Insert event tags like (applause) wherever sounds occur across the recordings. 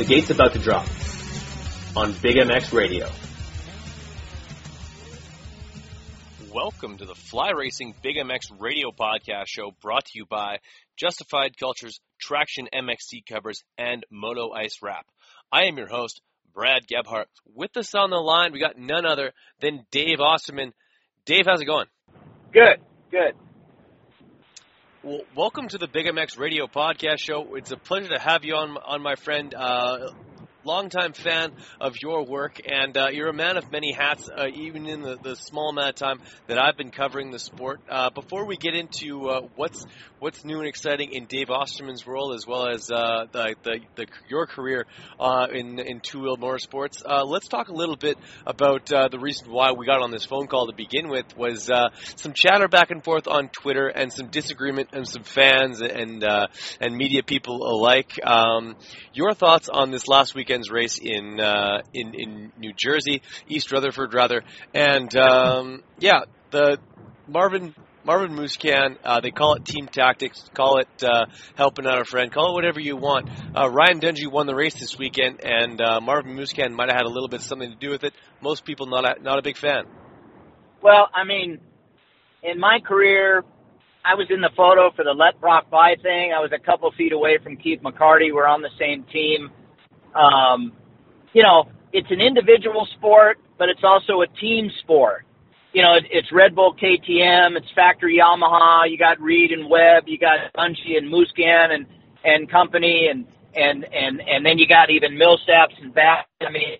The gate's about to drop on Big MX Radio. Welcome to the Fly Racing Big MX radio podcast show brought to you by Justified Cultures, Traction MXC covers, and Moto Ice Wrap. I am your host, Brad Gebhart. With us on the line, we got none other than Dave Osterman. Dave, how's it going? Good, good. Well, welcome to the Big MX radio podcast show. It's a pleasure to have you on, on my friend. Uh, longtime fan of your work, and uh, you're a man of many hats, uh, even in the, the small amount of time that I've been covering the sport. Uh, before we get into uh, what's what's new and exciting in Dave Osterman's role, as well as uh, the, the, the, your career uh, in in two wheel motorsports, let's talk a little bit about the reason why we got on this phone call to begin with was some chatter back and forth on Twitter and some disagreement and some fans and and media people alike. Um, your thoughts on this last week? Weekend's race in uh, in in New Jersey, East Rutherford rather, and um, yeah, the Marvin Marvin Musquin. Uh, they call it team tactics, call it uh, helping out a friend, call it whatever you want. Uh, Ryan Dungey won the race this weekend, and uh, Marvin Musquin might have had a little bit something to do with it. Most people not a, not a big fan. Well, I mean, in my career, I was in the photo for the Let Brock By thing. I was a couple feet away from Keith McCarty. We're on the same team. Um, you know, it's an individual sport, but it's also a team sport. You know, it, it's Red Bull KTM, it's Factory Yamaha, you got Reed and Webb, you got Dungey and Musquin and, and company and, and, and, and then you got even Millsaps and back, I mean,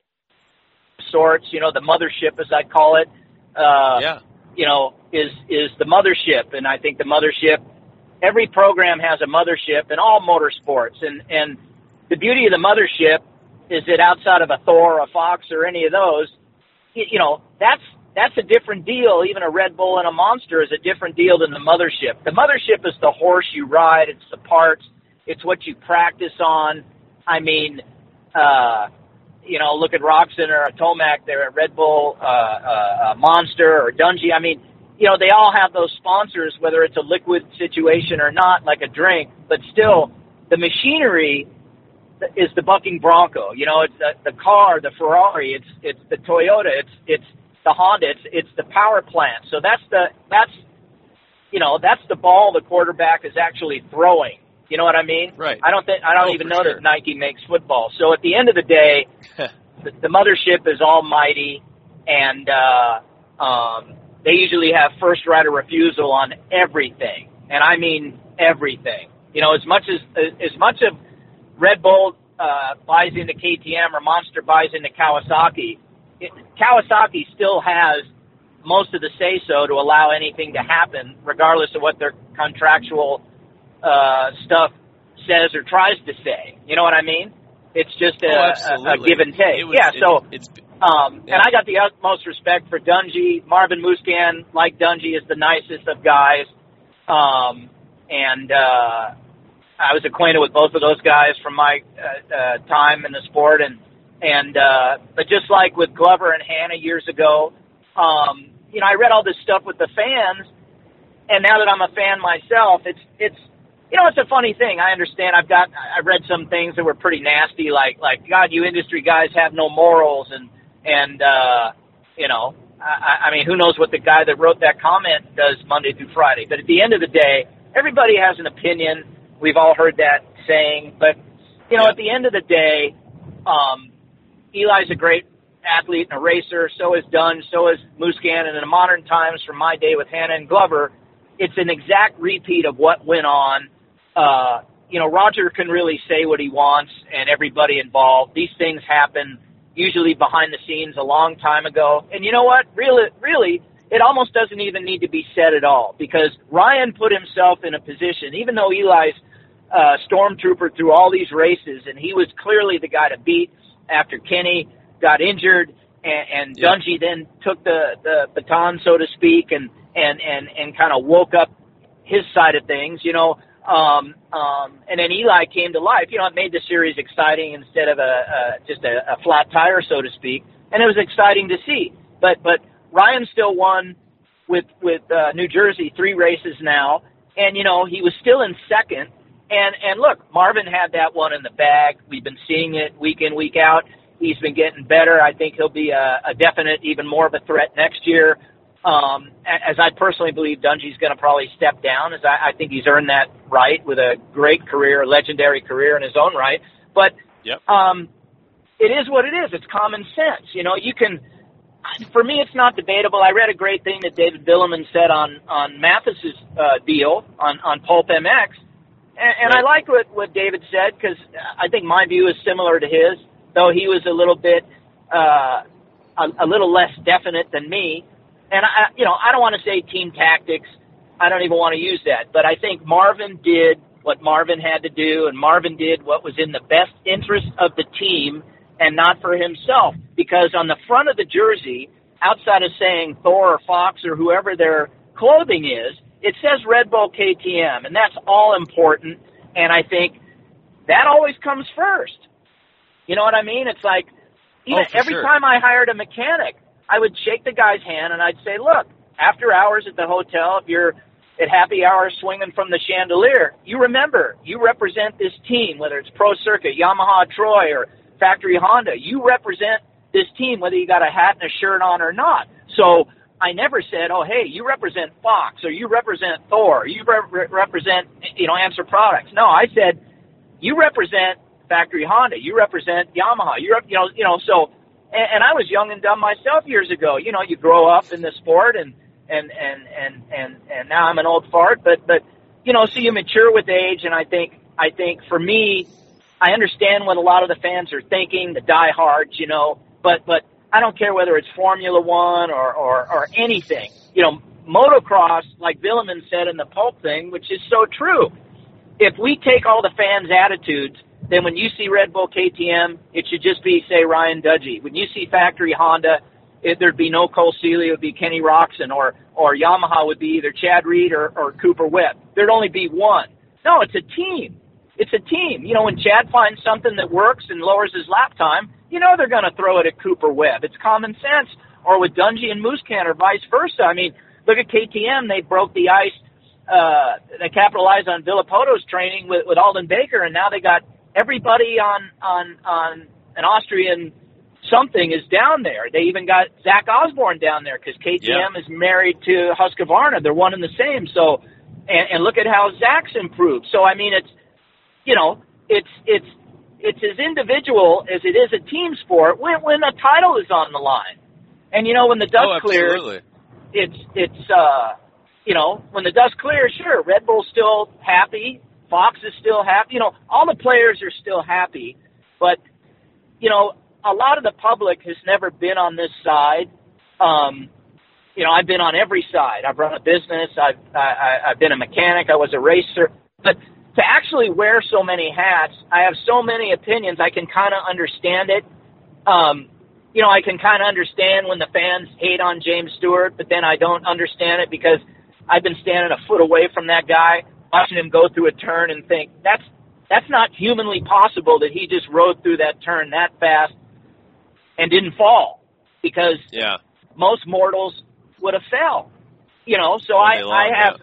sorts, you know, the mothership as I call it, uh, yeah. you know, is, is the mothership. And I think the mothership, every program has a mothership in all motorsports and, and, the beauty of the mothership is that outside of a Thor, or a Fox, or any of those, you know, that's that's a different deal. Even a Red Bull and a Monster is a different deal than the mothership. The mothership is the horse you ride. It's the parts. It's what you practice on. I mean, uh, you know, look at Roczen or a Tomac. They're at Red Bull, uh, uh, Monster or Dungey. I mean, you know, they all have those sponsors, whether it's a liquid situation or not, like a drink. But still, the machinery is the bucking Bronco. You know, it's the, the car, the Ferrari, it's it's the Toyota, it's it's the Honda, it's it's the power plant. So that's the that's you know that's the ball the quarterback is actually throwing. You know what I mean? Right. I don't think I don't oh, even know sure. that Nike makes football. So at the end of the day, (laughs) the, the mothership is almighty, and uh, um, they usually have first right of refusal on everything, and I mean everything. You know, as much as as much of Red Bull uh, buys into KTM or Monster buys into Kawasaki, it, Kawasaki still has most of the say so to allow anything to happen, regardless of what their contractual uh, stuff says or tries to say. You know what I mean? It's just a, oh, a, a give and take. Was, yeah. It, so, it's, um, yeah. and I got the utmost respect for Dungey. Marvin Musquin, like Dungey, is the nicest of guys. Um, and uh, I was acquainted with both of those guys from my uh, uh, time in the sport, and and uh, but just like with Glover and Hannah years ago, um, you know, I read all this stuff with the fans, and now that I'm a fan myself, it's it's you know, it's a funny thing. I understand. I've got I've read some things that were pretty nasty, like like God, you industry guys have no morals, and and uh, you know, I, I mean, who knows what the guy that wrote that comment does Monday through Friday? But at the end of the day, everybody has an opinion We've all heard that saying, but you know, at the end of the day, um, Eli's a great athlete and a racer. So is Dunn. So is Musquin. And in modern times, from my day with Hannah and Glover, it's an exact repeat of what went on. Uh, you know, Roger can really say what he wants, and everybody involved. These things happen usually behind the scenes a long time ago. And you know what? Really, really, it almost doesn't even need to be said at all because Ryan put himself in a position, even though Eli's uh, stormtrooper through all these races, and he was clearly the guy to beat after Kenny got injured, and, and Yeah. Dungey then took the the baton, so to speak, and and and and kind of woke up his side of things, you know. Um, um, and then Eli came to life. You know, it made the series exciting instead of a, a just a, a flat tire, so to speak. And it was exciting to see. But but Ryan still won with with uh, New Jersey three races now, and you know he was still in second. And and look, Marvin had that one in the bag. We've been seeing it week in week out. He's been getting better. I think he'll be a, a definite, even more of a threat next year. Um, as I personally believe Dungey's going to probably step down, as I, I think he's earned that right with a great career, a legendary career in his own right. But Yep. um, it is what it is. It's common sense. You know, you can. For me, it's not debatable. I read a great thing that David Vuillemin said on on Matthes's uh, deal on on Pulp MX, and, and I like what what David said because I think my view is similar to his. though he was a little bit uh, a, a little less definite than me. And I, you know, I don't want to say team tactics. I don't even want to use that. But I think Marvin did what Marvin had to do, and Marvin did what was in the best interest of the team and not for himself. Because on the front of the jersey, outside of saying Thor or Fox or whoever their clothing is, it says Red Bull KTM, and that's all important. And I think that always comes first. You know what I mean? It's like even oh, every sure. time I hired a mechanic, I would shake the guy's hand and I'd say, "Look, after hours at the hotel, if you're at happy hour swinging from the chandelier, you remember you represent this team, whether it's Pro Circuit, Yamaha, Troy, or Factory Honda. You represent this team, whether you got a hat and a shirt on or not. So I never said, "Oh, hey, you represent Fox or you represent Thor, or you re- represent you know Answer Products." No, I said, "You represent Factory Honda, you represent Yamaha, you rep- you know you know." So, and, and I was young and dumb myself years ago. You know, you grow up in the sport, and and and and and and now I'm an old fart, but but you know, so you mature with age, and I think I think for me, I understand what a lot of the fans are thinking, the diehards, you know, but but I don't care whether it's Formula One or, or, or anything. You know, motocross, like Vuillemin said in the Pulp thing, which is so true. If we take all the fans' attitudes, then when you see Red Bull KTM, it should just be, say, Ryan Dungey. When you see Factory Honda, it, there'd be no Cole Seely, it would be Kenny Roczen, or, or Yamaha would be either Chad Reed or, or Cooper Webb. There'd only be one. No, it's a team. It's a team. You know, when Chad finds something that works and lowers his lap time, you know they're going to throw it at Cooper Webb. It's common sense. Or with Dungey and Musquin, or vice versa. I mean, look at KTM. They broke the ice. Uh, they capitalized on Villopoto's training with, with Aldon Baker, and now they got everybody on on on an Austrian something is down there. They even got Zach Osborne down there because KTM Yeah. is married to Husqvarna. They're one and the same. So, and, and look at how Zach's improved. So I mean, it's you know, it's it's it's as individual as it is a team sport when when a title is on the line. And you know, when the dust oh, clears, it's it's uh you know when the dust clears sure red bull's still happy fox is still happy you know all the players are still happy. But you know a lot of the public has never been on this side. Um you know i've been on every side. I've run a business. I've I, I- i've been a mechanic. I was a racer. But to actually wear so many hats i have so many opinions i can kind of understand it um you know, I can kind of understand when the fans hate on James Stewart, but then I don't understand it because I've been standing a foot away from that guy, watching him go through a turn and think that's that's not humanly possible that he just rode through that turn that fast and didn't fall because Yeah. most mortals would have fell. You know, so All I I have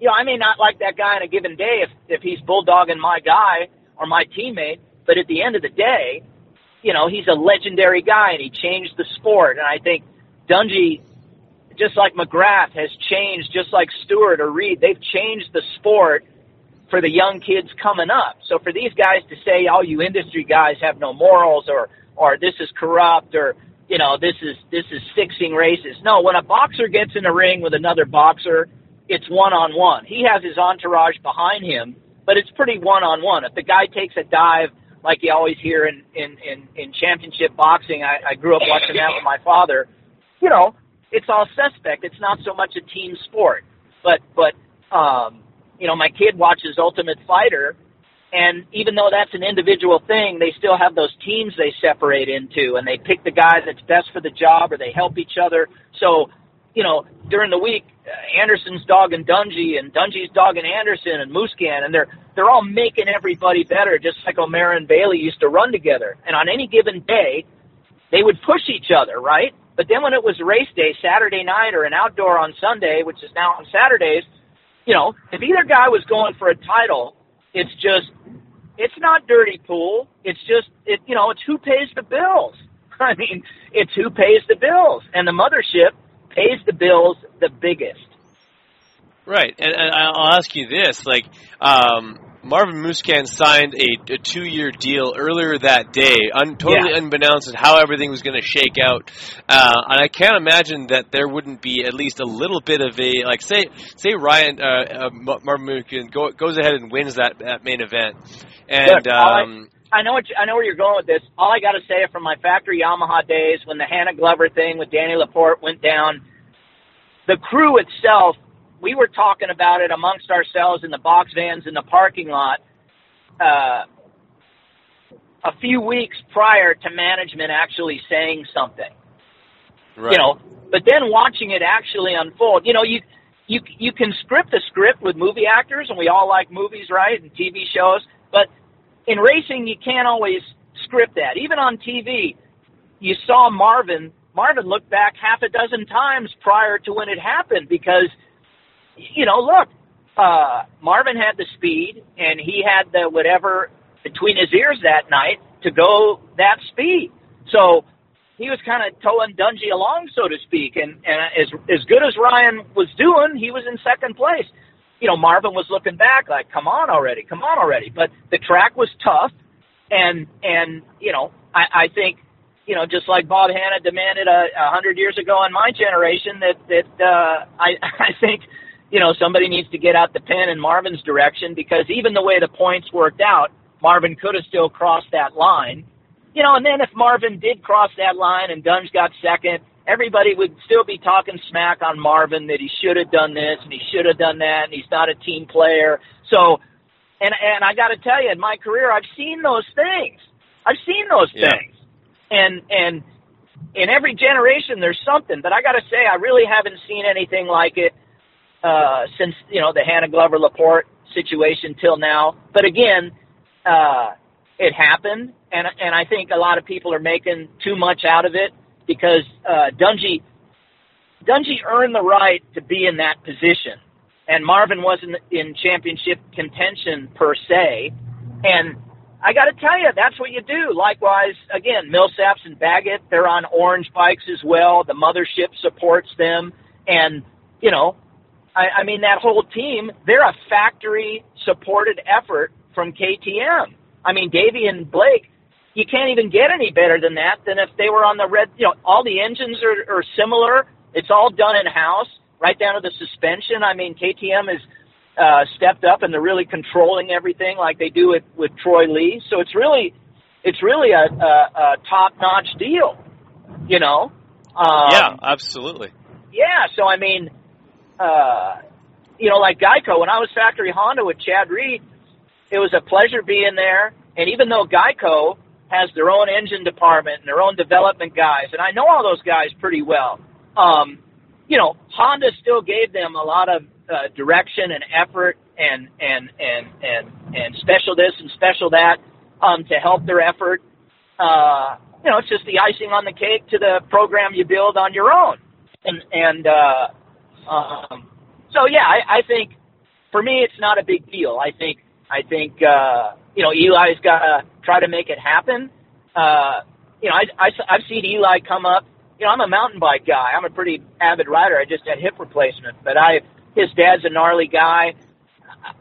you know, I may not like that guy on a given day if if he's bulldogging my guy or my teammate, but at the end of the day, you know, he's a legendary guy and he changed the sport. And I think Dungey, just like McGrath, has changed, just like Stewart or Reed, they've changed the sport for the young kids coming up. So for these guys to say, "Oh, you industry guys have no morals," or or this is corrupt, or you know, this is this is fixing races. No, when a boxer gets in a ring with another boxer, it's one on one. He has his entourage behind him, but it's pretty one on one. If the guy takes a dive like you always hear in in in, in championship boxing, I, I grew up watching that with my father. You know, it's all suspect. It's not so much a team sport, but but um, you know, my kid watches Ultimate Fighter, and even though that's an individual thing, they still have those teams they separate into, and they pick the guy that's best for the job, or they help each other. So, you know, during the week, Uh, Anderson's dog and Dungey, and Dungey's dog and Anderson and Musquin, and they're they're all making everybody better, just like O'Mara and Bailey used to run together. And on any given day, they would push each other, right? But then when it was race day, Saturday night, or an outdoor on Sunday, which is now on Saturdays, you know, if either guy was going for a title, it's just, it's not dirty pool. It's just, it, you know, it's who pays the bills. (laughs) I mean, it's who pays the bills, and the mothership pays the bills the biggest. Right, and, and I'll ask you this: like, um, Marvin Musquin signed a, a two-year deal earlier that day, un, totally Yeah. unbeknownst to how everything was going to shake out. Uh, and I can't imagine that there wouldn't be at least a little bit of a like, say, say Ryan uh, uh, Marvin Musquin go, goes ahead and wins that, that main event, and Look, um, I know what you, I know where you're going with this. All I got to say from my factory Yamaha days when the Hannah Glover thing with Danny Laporte went down, the crew itself, we were talking about it amongst ourselves in the box vans in the parking lot. Uh, a few weeks prior to management actually saying something. Right. You know, but then watching it actually unfold, you know, you you you can script a script with movie actors, and we all like movies, right, and TV shows. But in racing, you can't always script that. Even on TV, you saw Marvin. Marvin looked back half a dozen times prior to when it happened because, you know, look, uh, Marvin had the speed and he had the whatever between his ears that night to go that speed. So he was kind of towing Dungey along, so to speak. And, and as, as good as Ryan was doing, he was in second place. You know, Marvin was looking back like, come on already, come on already. But the track was tough. And, and, you know, I, I think, you know, just like Bob Hannah demanded a, a hundred years ago in my generation that, that, uh, I, (laughs) I think, you know, somebody needs to get out the pen in Marvin's direction because even the way the points worked out, Marvin could have still crossed that line. You know, and then if Marvin did cross that line and Dunge got second, everybody would still be talking smack on Marvin that he should have done this and he should have done that and he's not a team player. So, and and I got to tell you, in my career, I've seen those things. I've seen those Yeah. things, and and in every generation there's something. But I got to say, I really haven't seen anything like it uh, since you know the Hannah Glover Laporte situation till now. But again, uh, it happened, and and I think a lot of people are making too much out of it because uh, Dungey Dungey earned the right to be in that position, and Marvin wasn't in championship contention per se, and. I got to tell you, that's what you do. Likewise, again, Millsaps and Baggett, they're on orange bikes as well. The mothership supports them. And, you know, I, I mean, that whole team, they're a factory supported effort from KTM. I mean, Davey and Blake, you can't even get any better than that than if they were on the red, you know, all the engines are, are similar. It's all done in house, right down to the suspension. I mean, KTM is uh, stepped up and they're really controlling everything like they do it with Troy Lee. So it's really, it's really a, a, a top notch deal, you know? Um, yeah, absolutely. yeah, so I mean, uh, you know, like Geico, when I was factory Honda with Chad Reed, it was a pleasure being there. And even though Geico has their own engine department and their own development guys, and I know all those guys pretty well, um, you know, Honda still gave them a lot of uh, direction and effort and and and and and special this and special that um, to help their effort. Uh, you know, it's just the icing on the cake to the program you build on your own. And and uh, um, so yeah, I, I think for me it's not a big deal. I think I think uh, you know Eli's got to try to make it happen. Uh, you know, I, I I've seen Eli come up. You know, I'm a mountain bike guy. I'm a pretty avid rider. I just had hip replacement, but I his dad's a gnarly guy.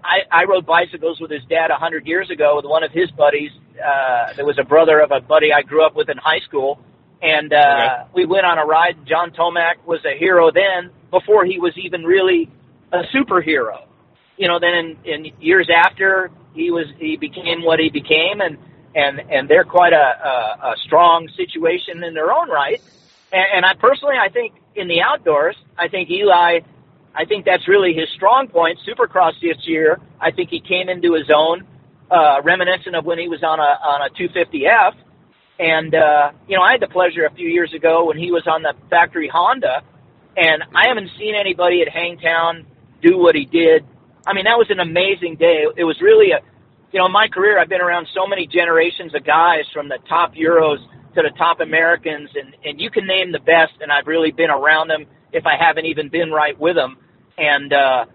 I, I rode bicycles with his dad a hundred years ago with one of his buddies. Uh, that was a brother of a buddy I grew up with in high school, and uh, Okay. we went on a ride. John Tomac was a hero then, before he was even really a superhero. You know, then in, in years after he was, he became what he became, and and and they're quite a, a, a strong situation in their own right. And, and I personally, I think in the outdoors, I think Eli I think that's really his strong point. Supercross this year, I think he came into his own, uh, reminiscent of when he was on a on a 250F. And uh, you know, I had the pleasure a few years ago when he was on the factory Honda, and I haven't seen anybody at Hangtown do what he did. I mean, that was an amazing day. It was really a, you know, in my career, I've been around so many generations of guys from the top Euros to the top Americans, and and you can name the best, and I've really been around them if I haven't even been right with them. And uh,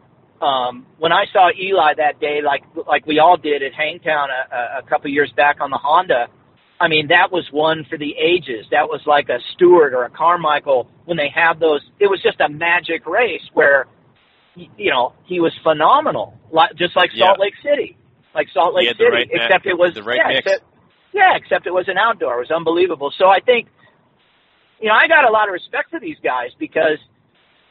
um, when I saw Eli that day, like like we all did at Hangtown a, a, couple years back on the Honda, I mean that was one for the ages. That was like a Stewart or a Carmichael when they have those. It was just a magic race where, you know, he was phenomenal, like, just like Yeah. Salt Lake City, like Salt Lake City, right except it was right yeah, except, yeah, except it was an outdoor. It was unbelievable. So I think, you know, I got a lot of respect for these guys because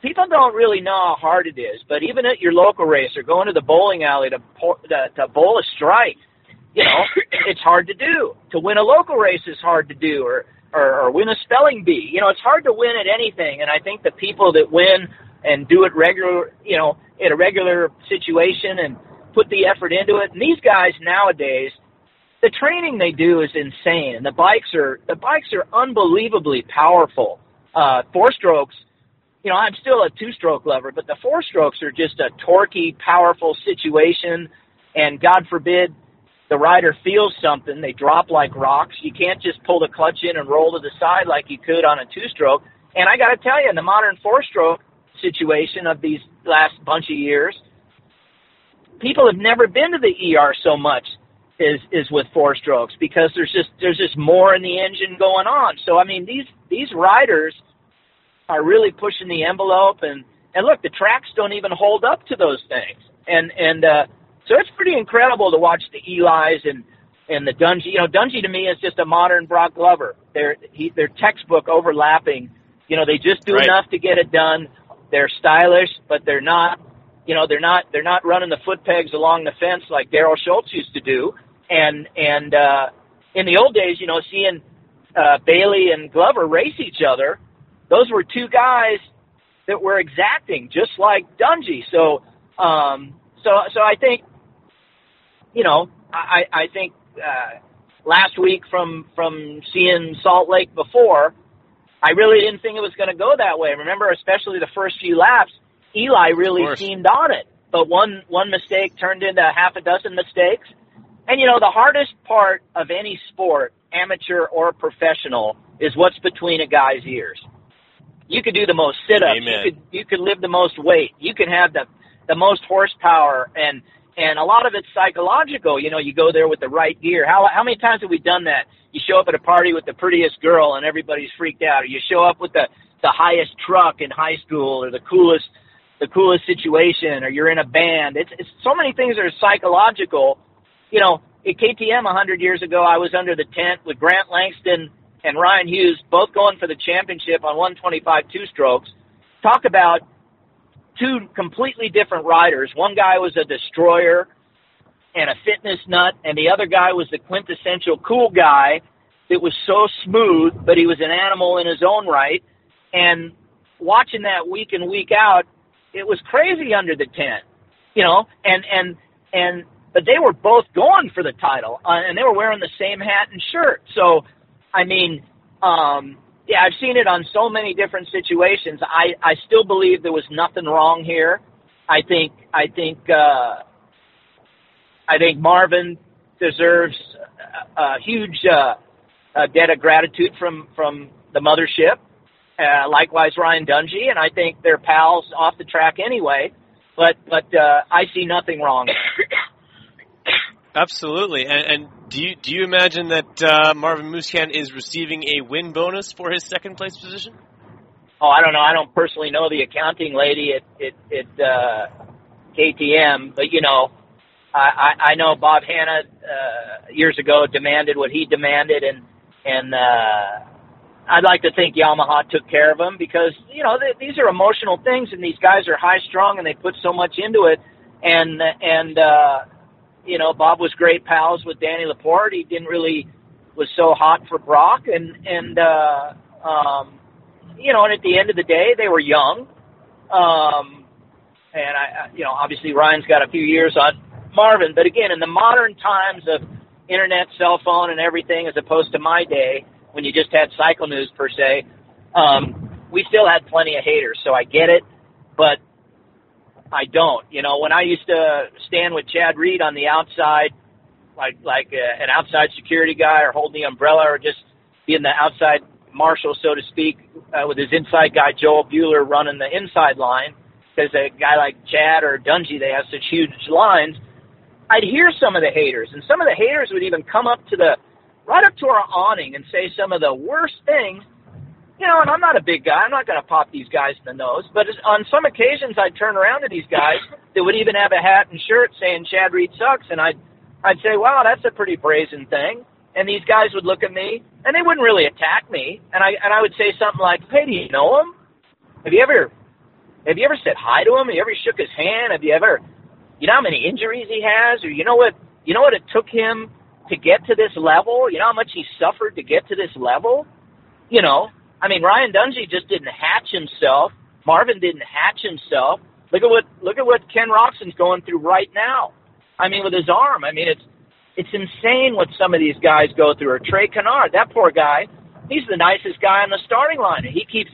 people don't really know how hard it is. But even at your local race or going to the bowling alley to to, to bowl a strike, you know, (coughs) it's hard to do. To win a local race is hard to do, or, or or win a spelling bee. You know, it's hard to win at anything. And I think the people that win and do it regular, you know, in a regular situation and put the effort into it. And these guys nowadays, the training they do is insane, and the bikes are the bikes are unbelievably powerful. Uh, four strokes, you know, I'm still a two stroke lover, but the four strokes are just a torquey, powerful situation. And God forbid the rider feels something, they drop like rocks. You can't just pull the clutch in and roll to the side like you could on a two stroke. And I got to tell you, in the modern four stroke situation of these last bunch of years, people have never been to the ER so much is is with four strokes because there's just there's just more in the engine going on. So I mean these these riders are really pushing the envelope and and look the tracks don't even hold up to those things. And and uh so it's pretty incredible to watch the Eli's and and the Dungey. You know, Dungey to me is just a modern Brock Glover. They're he, they're textbook overlapping. You know, they just do Right. enough to get it done. They're stylish, but they're not. You know, they're not they're not running the foot pegs along the fence like Daryl Schultz used to do. And and uh, in the old days, you know, seeing uh, Bailey and Glover race each other, those were two guys that were exacting, just like Dungey. So, um, so, so I think, you know, I, I think uh, last week from from seeing Salt Lake before, I really didn't think it was going to go that way. Remember, especially the first few laps, Eli really seemed on it, but one one mistake turned into half a dozen mistakes. And you know, the hardest part of any sport, amateur or professional, is what's between a guy's ears. You could do the most sit-ups. Amen. You could you could lift the most weight. You can have the the most horsepower, and and a lot of it's psychological. You know, you go there with the right gear. How how many times have we done that? You show up at a party with the prettiest girl, and everybody's freaked out. Or you show up with the the highest truck in high school, or the coolest the coolest situation, or you're in a band. It's, it's so many things that are psychological. You know, at KTM a hundred years ago, I was under the tent with Grant Langston and Ryan Hughes, both going for the championship on 125 two strokes. Talk about two completely different riders. One guy was a destroyer and a fitness nut, and the other guy was the quintessential cool guy that was so smooth, but he was an animal in his own right. And watching that week in week out, it was crazy under the tent, you know. And and and but they were both going for the title, uh, and they were wearing the same hat and shirt. So, I mean, um, yeah, I've seen it on so many different situations. I I still believe there was nothing wrong here. I think I think uh, I think Marvin deserves a, a huge uh, a debt of gratitude from from the mothership. Uh, likewise, Ryan Dungey, and I think they're pals off the track anyway. But but uh, I see nothing wrong. Absolutely. And, and do you do you imagine that uh, Marvin Musquin is receiving a win bonus for his second place position? oh, I don't know. I don't personally know the accounting lady at at, at uh, KTM, but you know, I, I, I know Bob Hannah uh, years ago demanded what he demanded, and and uh, I'd like to think Yamaha took care of him because you know th- these are emotional things, and these guys are high strung and they put so much into it, and and uh, you know Bob was great pals with Danny Laporte. He didn't really was so hot for Brock, and and uh, um, you know, and at the end of the day, they were young. Um, and I, you know, obviously Ryan's got a few years on Marvin, but again, in the modern times of internet, cell phone, and everything, as opposed to my day when you just had cycle news per se, um, we still had plenty of haters. So I get it, but I don't. You know, when I used to stand with Chad Reed on the outside, like like uh, an outside security guy, or holding the umbrella, or just being the outside marshal, so to speak, uh, with his inside guy Joel Bueller running the inside line, because a guy like Chad or Dungey, they have such huge lines. I'd hear some of the haters, and some of the haters would even come up to the right up to our awning and say some of the worst things. You know, and I'm not a big guy. I'm not going to pop these guys in the nose. But on some occasions, I'd turn around to these guys that would even have a hat and shirt saying Chad Reed sucks, and I'd I'd say, wow, that's a pretty brazen thing. And these guys would look at me, and they wouldn't really attack me. And I and I would say something like, Hey, do you know him? Have you ever have you ever said hi to him? Have you ever shook his hand? Have you ever you know how many injuries he has, or you know what you know what it took him to get to this level. You know how much he suffered to get to this level. You know, I mean, Ryan Dungey just didn't hatch himself. Marvin didn't hatch himself. Look at what look at what Ken Roczen's going through right now. I mean, with his arm. I mean, it's it's insane what some of these guys go through. Or Trey Canard, that poor guy. He's the nicest guy on the starting line, and he keeps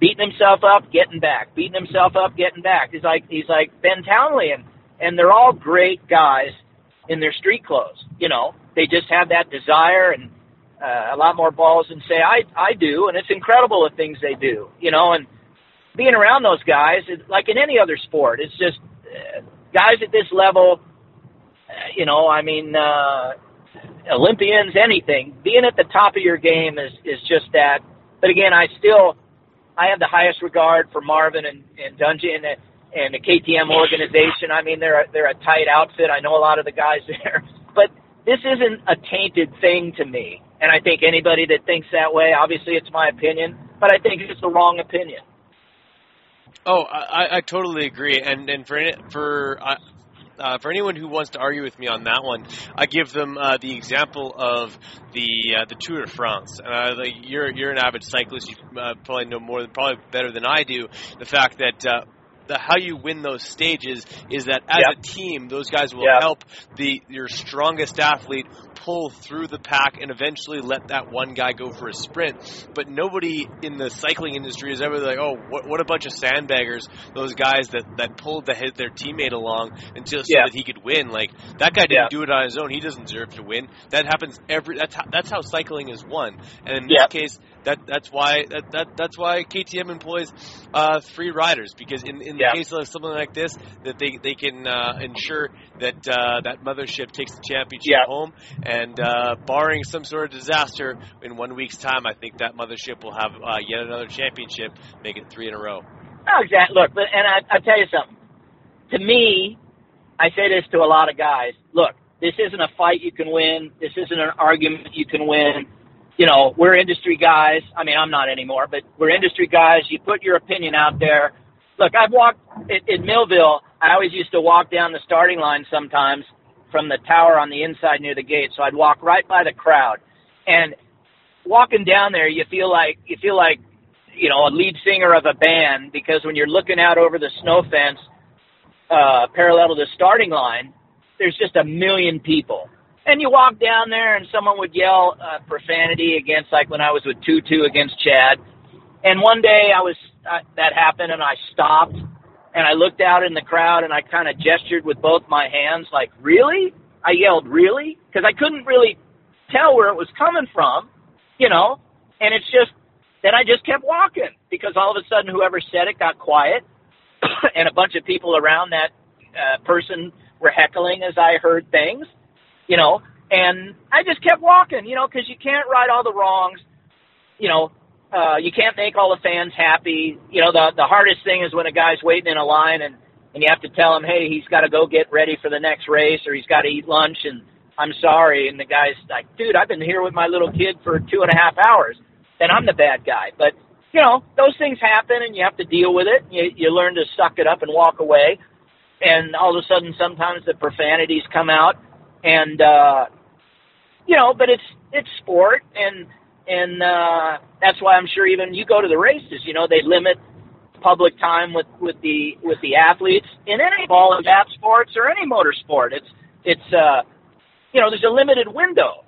beating himself up, getting back, beating himself up, getting back. He's like he's like Ben Townley, and and they're all great guys in their street clothes. You know, they just have that desire and uh, a lot more balls than say I I do, and it's incredible the things they do. You know, and being around those guys, like in any other sport, it's just uh, guys at this level. Uh, you know, I mean, uh, Olympians, anything. Being at the top of your game is is just that. But again, I still I have the highest regard for Marvin and, and Dungey and and the KTM organization. I mean, they're a, they're a tight outfit. I know a lot of the guys (laughs) there, but this isn't a tainted thing to me. And I think anybody that thinks that way, obviously it's my opinion, but I think it's the wrong opinion. Oh, I, I totally agree. And and for for uh, uh, for anyone who wants to argue with me on that one, I give them uh, the example of the uh, the Tour de France. Uh, like you're you're an avid cyclist. You uh, probably know more, probably better than I do. The fact that uh, the how you win those stages is that as Yep. a team, those guys will Yep. help the your strongest athlete pull through the pack and eventually let that one guy go for a sprint. But nobody in the cycling industry is ever like, oh, what, what a bunch of sandbaggers! Those guys that that pulled the, their teammate along until so Yeah. that he could win. Like that guy didn't Yeah. do it on his own. He doesn't deserve to win. That happens every. That's how, that's how cycling is won. And in Yeah. this case, that that's why that, that that's why KTM employs uh, free riders because in, in Yeah. the case of something like this, that they they can uh, ensure that uh, that mothership takes the championship Yeah. home, and uh, barring some sort of disaster, in one week's time, I think that mothership will have uh, yet another championship, make it three in a row. Oh, exactly. Look, and I, I tell you something. To me, I say this to a lot of guys. Look, this isn't a fight you can win. This isn't an argument you can win. You know, we're industry guys. I mean, I'm not anymore, but we're industry guys. You put your opinion out there. Look, I've walked in, in Millville. I always used to walk down the starting line sometimes from the tower on the inside near the gate. So I'd walk right by the crowd, and walking down there, you feel like you feel like you know, a lead singer of a band because when you're looking out over the snow fence, uh, parallel to the starting line, there's just a million people. And you walk down there and someone would yell uh, profanity against, like when I was with TwoTwo against Chad. And one day I was, uh, that happened and I stopped and I looked out in the crowd and I kind of gestured with both my hands like, really? I yelled, really? Because I couldn't really tell where it was coming from, you know? And it's just, then I just kept walking because all of a sudden whoever said it got quiet (coughs) and a bunch of people around that uh, person were heckling as I heard things, you know, and I just kept walking, you know, because you can't right all the wrongs, you know, uh, you can't make all the fans happy. You know, the the hardest thing is when a guy's waiting in a line and and you have to tell him, hey, he's got to go get ready for the next race or he's got to eat lunch and I'm sorry. And the guy's like, dude, I've been here with my little kid for two and a half hours. Then I'm the bad guy. But you know, those things happen and you have to deal with it. You you learn to suck it up and walk away. And all of a sudden, sometimes the profanities come out, and uh, you know, but it's it's sport, and and uh, that's why I'm sure even you go to the races. You know, they limit public time with with the with the athletes in any ball and bat sports or any motorsport. It's it's uh, you know, there's a limited window.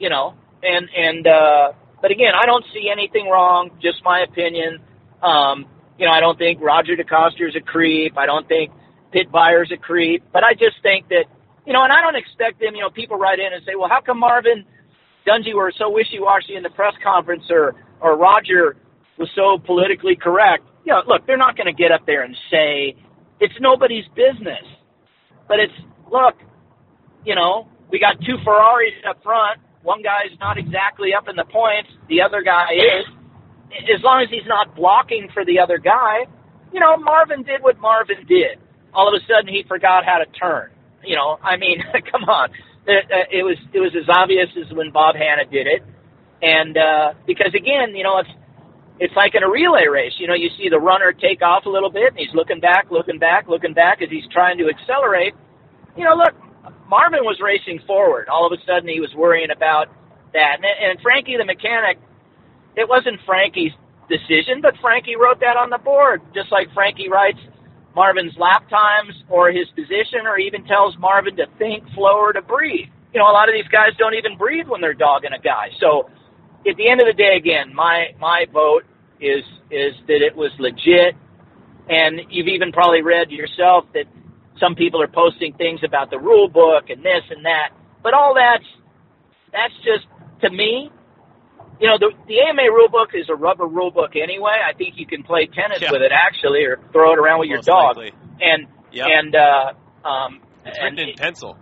You know, and and uh, but again, I don't see anything wrong. Just my opinion. Um, you know, I don't think Roger DeCoster is a creep. I don't think Pit Beirer's a creep. But I just think that, you know, and I don't expect them, you know, people write in and say, well, how come Marvin Dungey were so wishy-washy in the press conference or, or Roger was so politically correct? You know, look, they're not going to get up there and say it's nobody's business. But it's, look, you know, we got two Ferraris up front. One guy's not exactly up in the points. The other guy is. As long as he's not blocking for the other guy, you know, Marvin did what Marvin did. All of a sudden, he forgot how to turn. You know, I mean, (laughs) come on. It, uh, it was it was as obvious as when Bob Hannah did it, and uh, because again, you know, it's it's like in a relay race. You know, you see the runner take off a little bit, and he's looking back, looking back, looking back as he's trying to accelerate. You know, look, Marvin was racing forward. All of a sudden, he was worrying about that. And, and Frankie, the mechanic, it wasn't Frankie's decision, but Frankie wrote that on the board, just like Frankie writes Marvin's lap times or his position, or even tells Marvin to think, flow, or to breathe. You know, a lot of these guys don't even breathe when they're dogging a guy. So, at the end of the day, again, my my vote is is that it was legit, and you've even probably read yourself that some people are posting things about the rule book and this and that, but all that's that's just to me. You know, the the AMA rule book is a rubber rule book anyway. I think you can play tennis Yeah. with it actually, or throw it around with your dog, likely. and Yep. and uh, um, It's and written in pencil.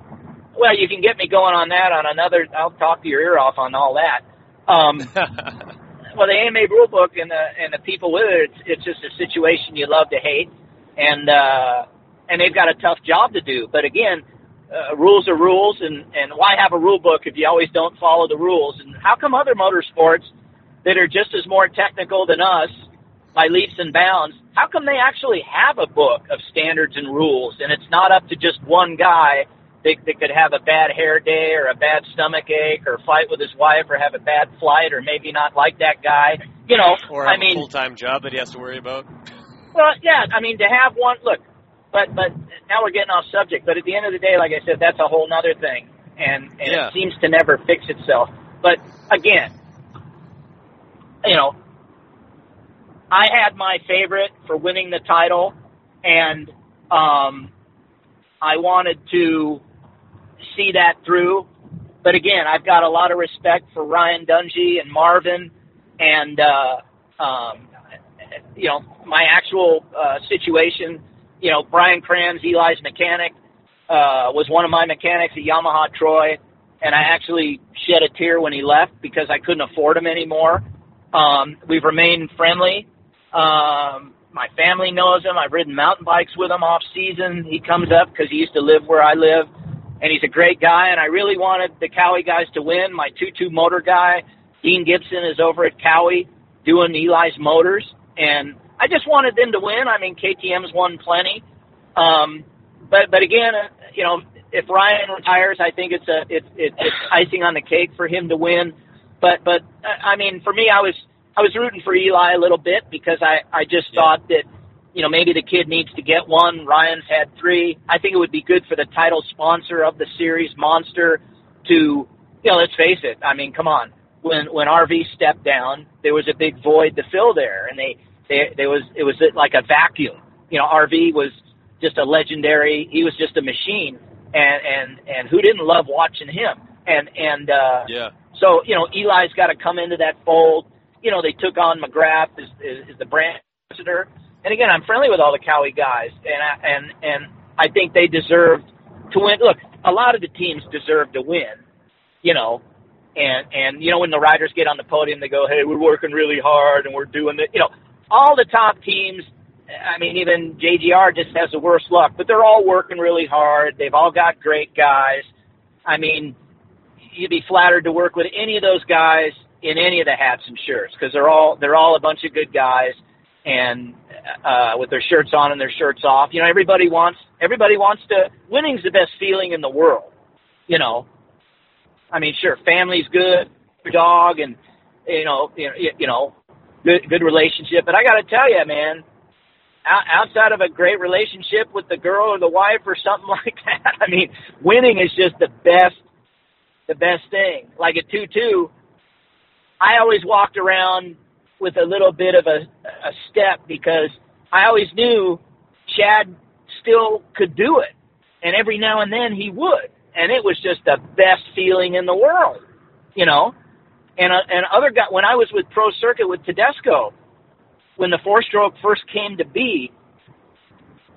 well, you can get me going on that on another. I'll talk your ear off on all that. Um, (laughs) well, the AMA rule book and the and the people with it, it's, it's just a situation you love to hate, and uh, and they've got a tough job to do. But again, uh, rules are rules, and and why have a rule book if you always don't follow the rules? And how come other motorsports that are just as more technical than us by leaps and bounds, how come they actually have a book of standards and rules, and it's not up to just one guy that, that could have a bad hair day or a bad stomach ache or fight with his wife or have a bad flight or maybe not like that guy. You know, or I mean, a full time job that he has to worry about. well, yeah, I mean to have one look, but but now we're getting off subject. But at the end of the day, like I said, that's a whole nother thing, and and Yeah. it seems to never fix itself. But again, you know, I had my favorite for winning the title, and um, I wanted to see that through. But again, I've got a lot of respect for Ryan Dungey and Marvin, and uh, um, you know my actual uh, situation. You know, Brian Kranz, Eli's mechanic, uh, was one of my mechanics at Yamaha Troy, and I actually shed a tear when he left because I couldn't afford him anymore. Um, we've remained friendly. Um, my family knows him. I've ridden mountain bikes with him off season. He comes up because he used to live where I live, and he's a great guy. And I really wanted the Kawi guys to win. My TwoTwo motor guy, Dean Gibson, is over at Kawi doing Eli's motors, and I just wanted them to win. I mean, KTM's won plenty, um, but but again, uh, you know, if Ryan retires, I think it's a it, it, it's icing on the cake for him to win. But but uh, I mean, for me, I was I was rooting for Eli a little bit because I I just Yeah. thought that you know maybe the kid needs to get one. Ryan's had three. I think it would be good for the title sponsor of the series, Monster, to you know let's face it. I mean, come on. When when RV stepped down, there was a big void to fill there, and they they there was it was like a vacuum. You know, RV was just a legendary. He was just a machine, and and and who didn't love watching him? And and uh, Yeah. so, you know, Eli's got to come into that fold. You know, they took on McGrath as, as, as the brand ambassador. And again, I'm friendly with all the Kawi guys, and I, and and I think they deserved to win. Look, a lot of the teams deserve to win. You know, and and you know when the riders get on the podium, they go, "Hey, we're working really hard, and we're doing it." You know, all the top teams. I mean, even JGR just has the worst luck, but they're all working really hard. They've all got great guys. I mean, you'd be flattered to work with any of those guys in any of the hats and shirts because they're all they're all a bunch of good guys and uh with their shirts on and their shirts off you know everybody wants everybody wants to winning's the best feeling in the world you know i mean sure family's good your dog and you know you know, you know good good relationship but i got to tell you man outside of a great relationship with the girl or the wife or something (laughs) like that i mean winning is just the best the best thing. Like at TwoTwo, I always walked around with a little bit of a, a step because I always knew Chad still could do it, and every now and then he would, and it was just the best feeling in the world, you know. And uh, and other guy when I was with Pro Circuit with Tedesco, when the four stroke first came to be,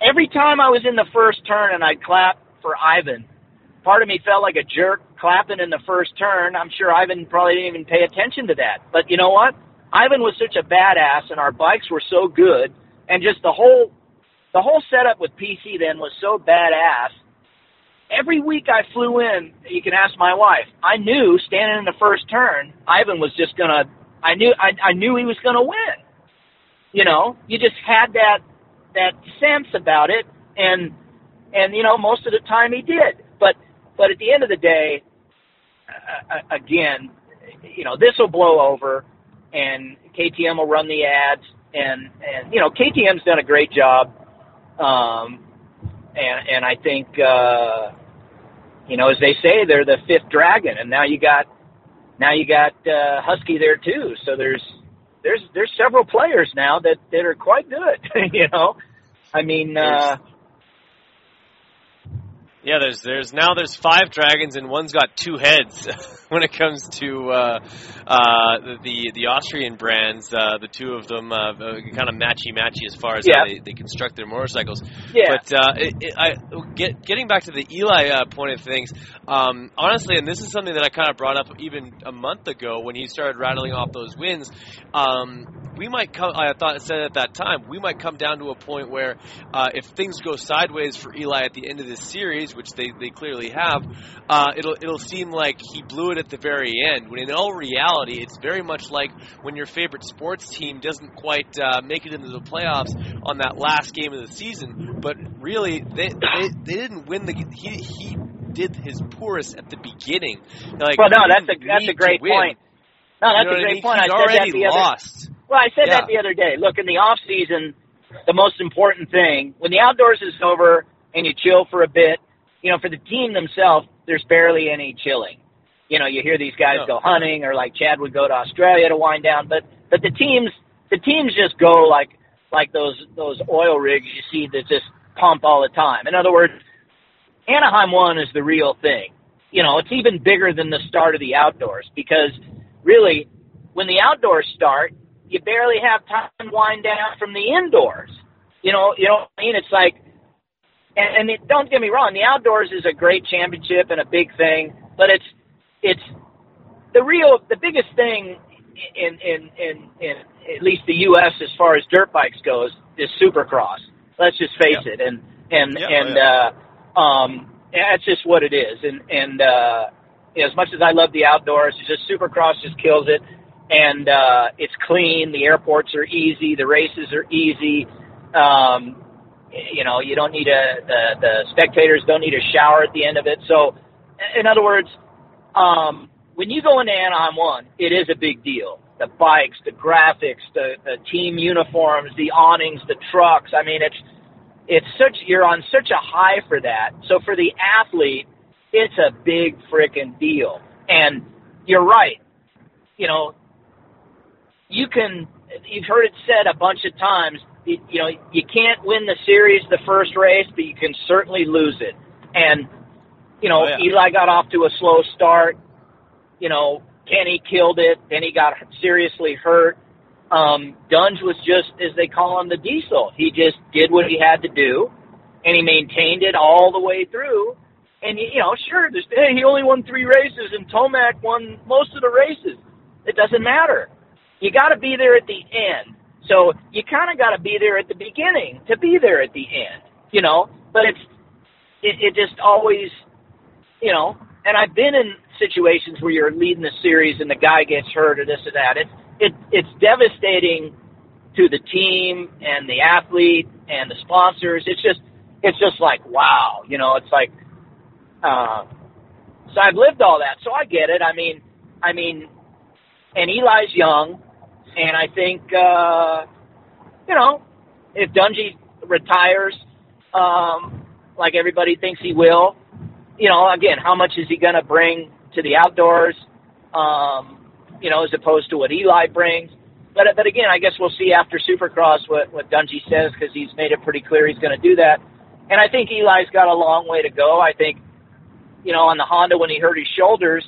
every time I was in the first turn and I'd clap for Ivan, part of me felt like a jerk clapping in the first turn. I'm sure Ivan probably didn't even pay attention to that. But you know what? Ivan was such a badass and our bikes were so good and just the whole the whole setup with PC then was so badass. Every week I flew in, you can ask my wife. I knew standing in the first turn, Ivan was just gonna I knew I I knew he was gonna win. You know, you just had that that sense about it and and you know, most of the time he did. But but at the end of the day, uh, again, you know, this will blow over, and KTM will run the ads, and and you know, KTM's done a great job, um, and and I think, uh, you know, as they say, they're the fifth dragon, and now you got now you got uh, Husky there too. So there's there's there's several players now that that are quite good. (laughs) you know, I mean, uh, yeah, there's there's now there's five dragons and one's got two heads (laughs) when it comes to uh, uh, the the Austrian brands. Uh, the two of them uh, kind of matchy matchy as far as yeah. how they, they construct their motorcycles. Yeah. But uh, it, it, I get getting back to the Eli uh, point of things. Um, honestly, and this is something that I kind of brought up even a month ago when he started rattling off those wins. Um, we might come. I thought said at that time we might come down to a point where uh, if things go sideways for Eli at the end of this series, which they, they clearly have, uh, it'll it'll seem like he blew it at the very end. When in all reality, it's very much like when your favorite sports team doesn't quite uh, make it into the playoffs on that last game of the season, but really they they, they didn't win the he he did his poorest at the beginning. Like, well, no, that's a that's a great point. No, that's you know a great I mean? point. He's I said already that the lost. Other, well, I said Yeah. that the other day. Look, in the off season, the most important thing when the outdoors is over and you chill for a bit, you know, for the team themselves, there's barely any chilling. You know, you hear these guys No. go hunting, or like Chad would go to Australia to wind down, but but the teams the teams just go like like those those oil rigs you see that just pump all the time. In other words, Anaheim one is the real thing. You know, it's even bigger than the start of the outdoors because really, when the outdoors start, you barely have time to wind down from the indoors. You know, you know what I mean? It's like, and, and it, don't get me wrong, the outdoors is a great championship and a big thing, but it's it's the real the biggest thing in in in, in at least the U.S. as far as dirt bikes goes is Supercross. Let's just face Yep. it, and and Yep, and yeah. uh, um, that's just what it is. And and uh, as much as I love the outdoors, it's just Supercross just kills it, and uh, it's clean. The airports are easy. The races are easy. Um, you know, you don't need a the the spectators don't need a shower at the end of it. So, in other words, um, when you go into Anaheim one, it is a big deal. The bikes, the graphics, the, the team uniforms, the awnings, the trucks. I mean, it's it's such you're on such a high for that. So for the athlete, it's a big freaking deal. And you're right. You know, you can. You've heard it said a bunch of times. You, you know, you can't win the series the first race, but you can certainly lose it. And you know, Oh, yeah. Eli got off to a slow start. You know, Kenny killed it. Then he got seriously hurt. Um, Dunge was just, as they call him, the diesel. He just did what he had to do, and he maintained it all the way through. And you know, sure, there's, hey, he only won three races, and Tomac won most of the races. It doesn't matter. You got to be there at the end. So you kind of got to be there at the beginning to be there at the end. You know, but it's it, it just always, you know. And I've been in situations where you're leading the series and the guy gets hurt or this or that. It's it it's devastating to the team and the athlete and the sponsors. It's just it's just like wow, you know. It's like uh, so I've lived all that, so I get it. I mean, I mean, and Eli's young, and I think uh, you know if Dungey retires, um, like everybody thinks he will, you know, again, how much is he going to bring to the outdoors? Um, you know, as opposed to what Eli brings. But but again, I guess we'll see after Supercross what what Dungey says because he's made it pretty clear he's going to do that. And I think Eli's got a long way to go. I think, you know, on the Honda when he hurt his shoulders.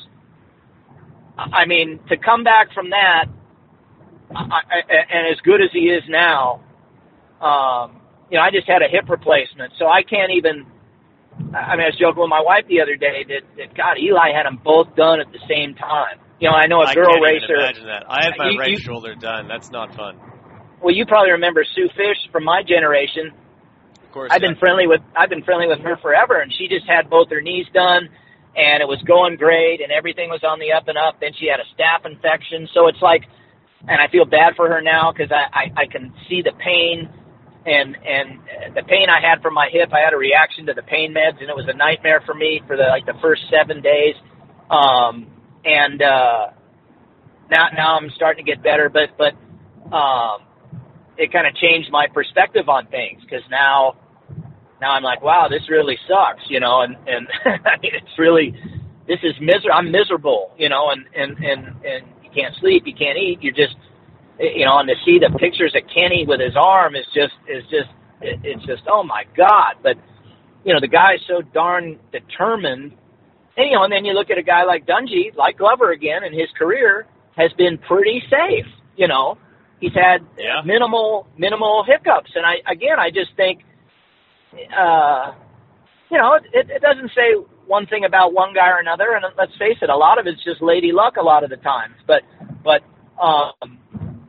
I mean, to come back from that, I, I, and as good as he is now, um, you know, I just had a hip replacement, so I can't even. I mean, I was joking with my wife the other day that, that God, Eli had them both done at the same time. You know, I know a I girl can't racer. Even imagine that. I had my You- right you- shoulder done. That's not fun. Well, you probably remember Sue Fish from my generation. Of course. I've yeah. been friendly with I've been friendly with her forever, and she just had both her knees done, and it was going great, and everything was on the up and up. Then she had a staph infection, so it's like, and I feel bad for her now because I, I I can see the pain, and and the pain I had from my hip, I had a reaction to the pain meds, and it was a nightmare for me for the like the first seven days. Um, and uh, now now I'm starting to get better, but but um, it kind of changed my perspective on things because now now I'm like, wow, this really sucks, you know, and and (laughs) I mean, it's really this is miser I'm miserable, you know, and and and and can't sleep, you can't eat, you're just you know, and to see the pictures of Kenny with his arm is just is just it's just oh my god, but you know the guy's so darn determined, and you know, and then you look at a guy like Dungey, like Glover again, and his career has been pretty safe, you know. He's had Yeah. minimal minimal hiccups, and I again I just think, uh, you know, it, it doesn't say one thing about one guy or another, and let's face it, a lot of it's just lady luck a lot of the times. But but um,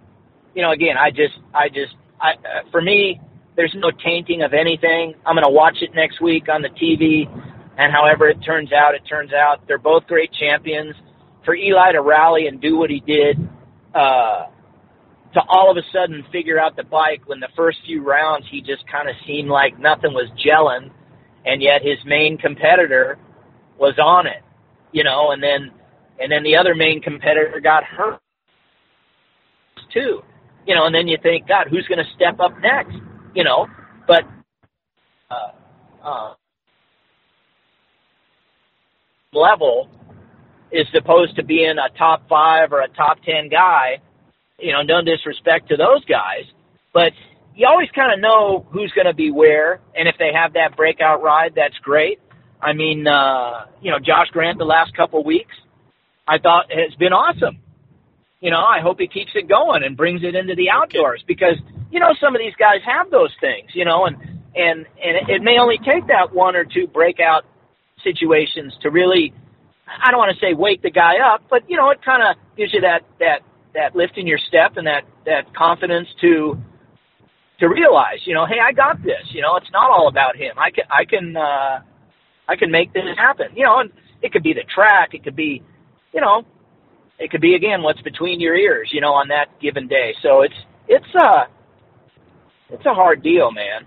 you know, again, I just I just I uh, for me, there's no tainting of anything. I'm going to watch it next week on the TV, and however it turns out, it turns out. They're both great champions. For Eli to rally and do what he did, uh, to all of a sudden figure out the bike when the first few rounds he just kind of seemed like nothing was gelling, and yet his main competitor was on it, you know, and then and then the other main competitor got hurt too, you know, and then you think, God, who's going to step up next, you know? But uh, uh, level is supposed to be in a top five or a top ten guy. You know, no disrespect to those guys, but you always kind of know who's going to be where, and if they have that breakout ride, that's great. I mean, uh, you know, Josh Grant the last couple weeks, I thought has been awesome. You know, I hope he keeps it going and brings it into the outdoors because you know some of these guys have those things. You know, and and and it, may only take that one or two breakout situations to really, I don't want to say wake the guy up, but you know, it kind of gives you that that that lift in your step and that that confidence to to realize, you know, hey, I got this. You know, it's not all about him. I can I can uh, I can make this happen. You know, and it could be the track, it could be, you know, it could be again what's between your ears, you know, on that given day. So it's it's uh it's a hard deal, man.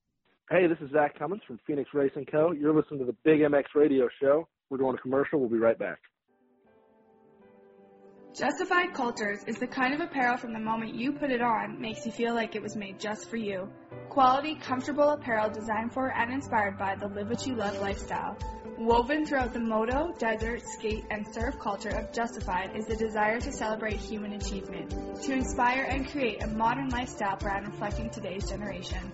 Hey, this is Zach Cummins from Phoenix Racing Co. You're listening to the Big MX Radio Show. We're going to commercial. We'll be right back. Justified Cultures is the kind of apparel from the moment you put it on makes you feel like it was made just for you. Quality, comfortable apparel designed for and inspired by the live what you love lifestyle. Woven throughout the moto, desert, skate, and surf culture of Justified is the desire to celebrate human achievement, to inspire and create a modern lifestyle brand reflecting today's generation.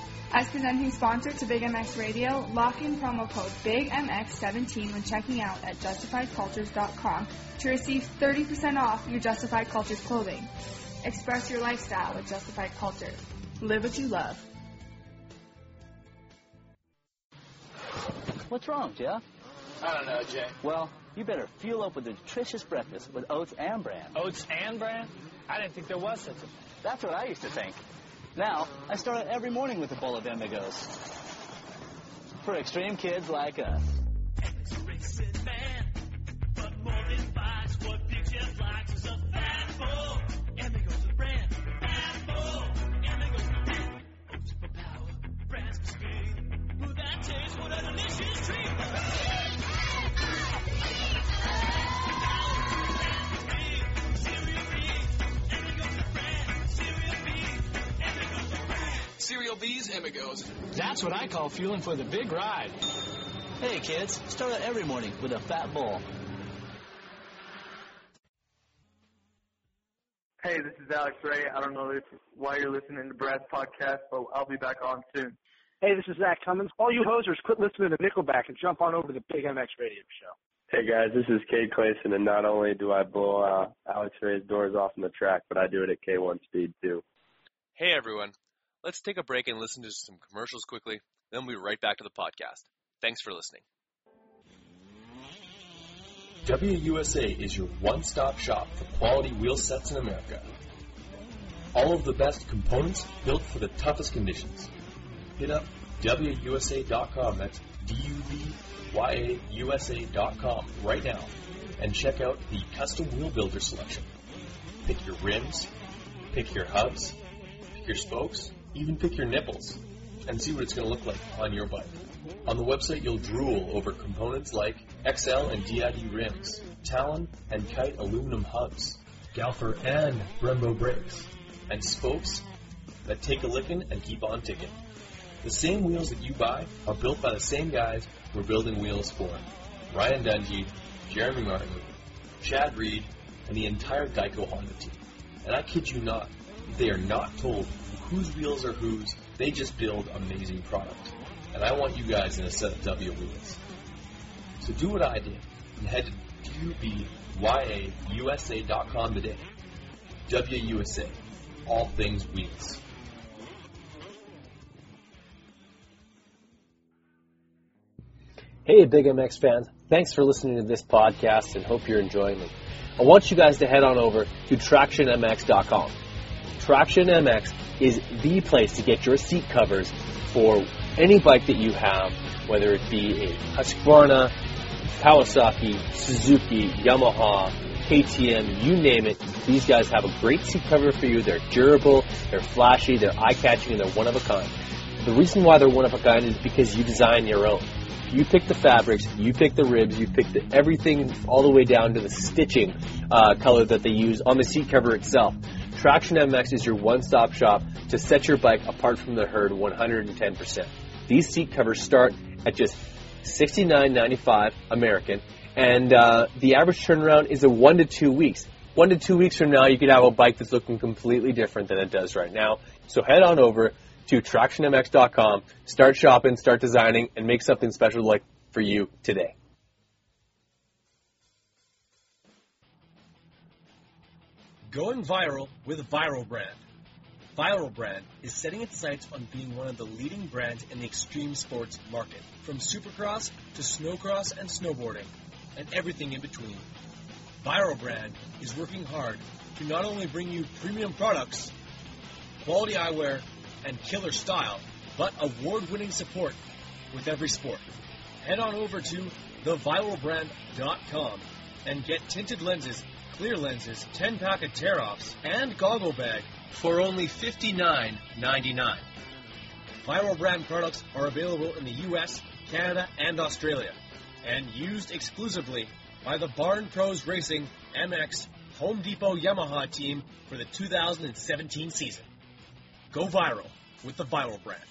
As presenting sponsor to Big MX Radio, lock in promo code BIGMX17 when checking out at justifiedcultures.com to receive 30% off your Justified Cultures clothing. Express your lifestyle with Justified Cultures. Live what you love. What's wrong, Jeff? I don't know, Jay. Well, you better fuel up with a nutritious breakfast with oats and bran. Oats and bran? I didn't think there was such a thing. That's what I used to think. Now, I start out every morning with a bowl of Amigos. For extreme kids like us. these amigos. That's what I call fueling for the big ride. Hey, kids, start out every morning with a fat ball. Hey, this is Alex Ray. I don't know if, why you're listening to Brad's podcast, but I'll be back on soon. Hey, this is Zach Cummins. All you hosers, quit listening to Nickelback and jump on over to the Big MX Radio Show. Hey guys, this is Kate Clayson, and not only do I blow uh, Alex Ray's doors off in the track, but I do it at K1 speed too. Hey everyone, let's take a break and listen to some commercials quickly, then we'll be right back to the podcast. Thanks for listening. WUSA is your one-stop shop for quality wheel sets in America. All of the best components built for the toughest conditions. Hit up WUSA.com, that's D-U-B-Y-A-U-S-A.com right now and check out the custom wheel builder selection. Pick your rims, pick your hubs, pick your spokes, even pick your nipples, and see what it's going to look like on your bike. On the website, you'll drool over components like Excel and DID rims, Talon and Kite aluminum hubs, Galfer and Brembo brakes, and spokes that take a licking and keep on ticking. The same wheels that you buy are built by the same guys we're building wheels for. Ryan Dungey, Jeremy Martin, Chad Reed, and the entire Geico Honda team. And I kid you not, they are not told whose wheels are whose, they just build amazing product and I want you guys in a set of W wheels. So do what I did and head to DubyaUSA.com today. WUSA, all things wheels. Hey, Big MX fans. Thanks for listening to this podcast and hope you're enjoying it. I want you guys to head on over to TractionMX.com. Traction MX is the place to get your seat covers for any bike that you have, whether it be a Husqvarna, Kawasaki, Suzuki, Yamaha, KTM, you name it, these guys have a great seat cover for you. They're durable, they're flashy, they're eye-catching, and they're one of a kind. The reason why they're one of a kind is because you design your own. You pick the fabrics, you pick the ribs, you pick the, everything all the way down to the stitching uh, color that they use on the seat cover itself. Traction MX is your one-stop shop to set your bike apart from the herd 110%. These seat covers start at just $69.95 American, and uh, the average turnaround is a one to two weeks. One to two weeks from now, you could have a bike that's looking completely different than it does right now. So head on over to TractionMX.com, start shopping, start designing, and make something special like for you today. Going viral with Viral Brand. Viral Brand is setting its sights on being one of the leading brands in the extreme sports market, from supercross to snowcross and snowboarding, and everything in between. Viral Brand is working hard to not only bring you premium products, quality eyewear, and killer style, but award-winning support with every sport. Head on over to theviralbrand.com and get tinted lenses clear lenses, 10 pack of tear offs, and goggle bag for only $59.99. Viral brand products are available in the US, Canada, and Australia, and used exclusively by the Barn Pros Racing MX Home Depot Yamaha team for the 2017 season. Go viral with the Viral brand.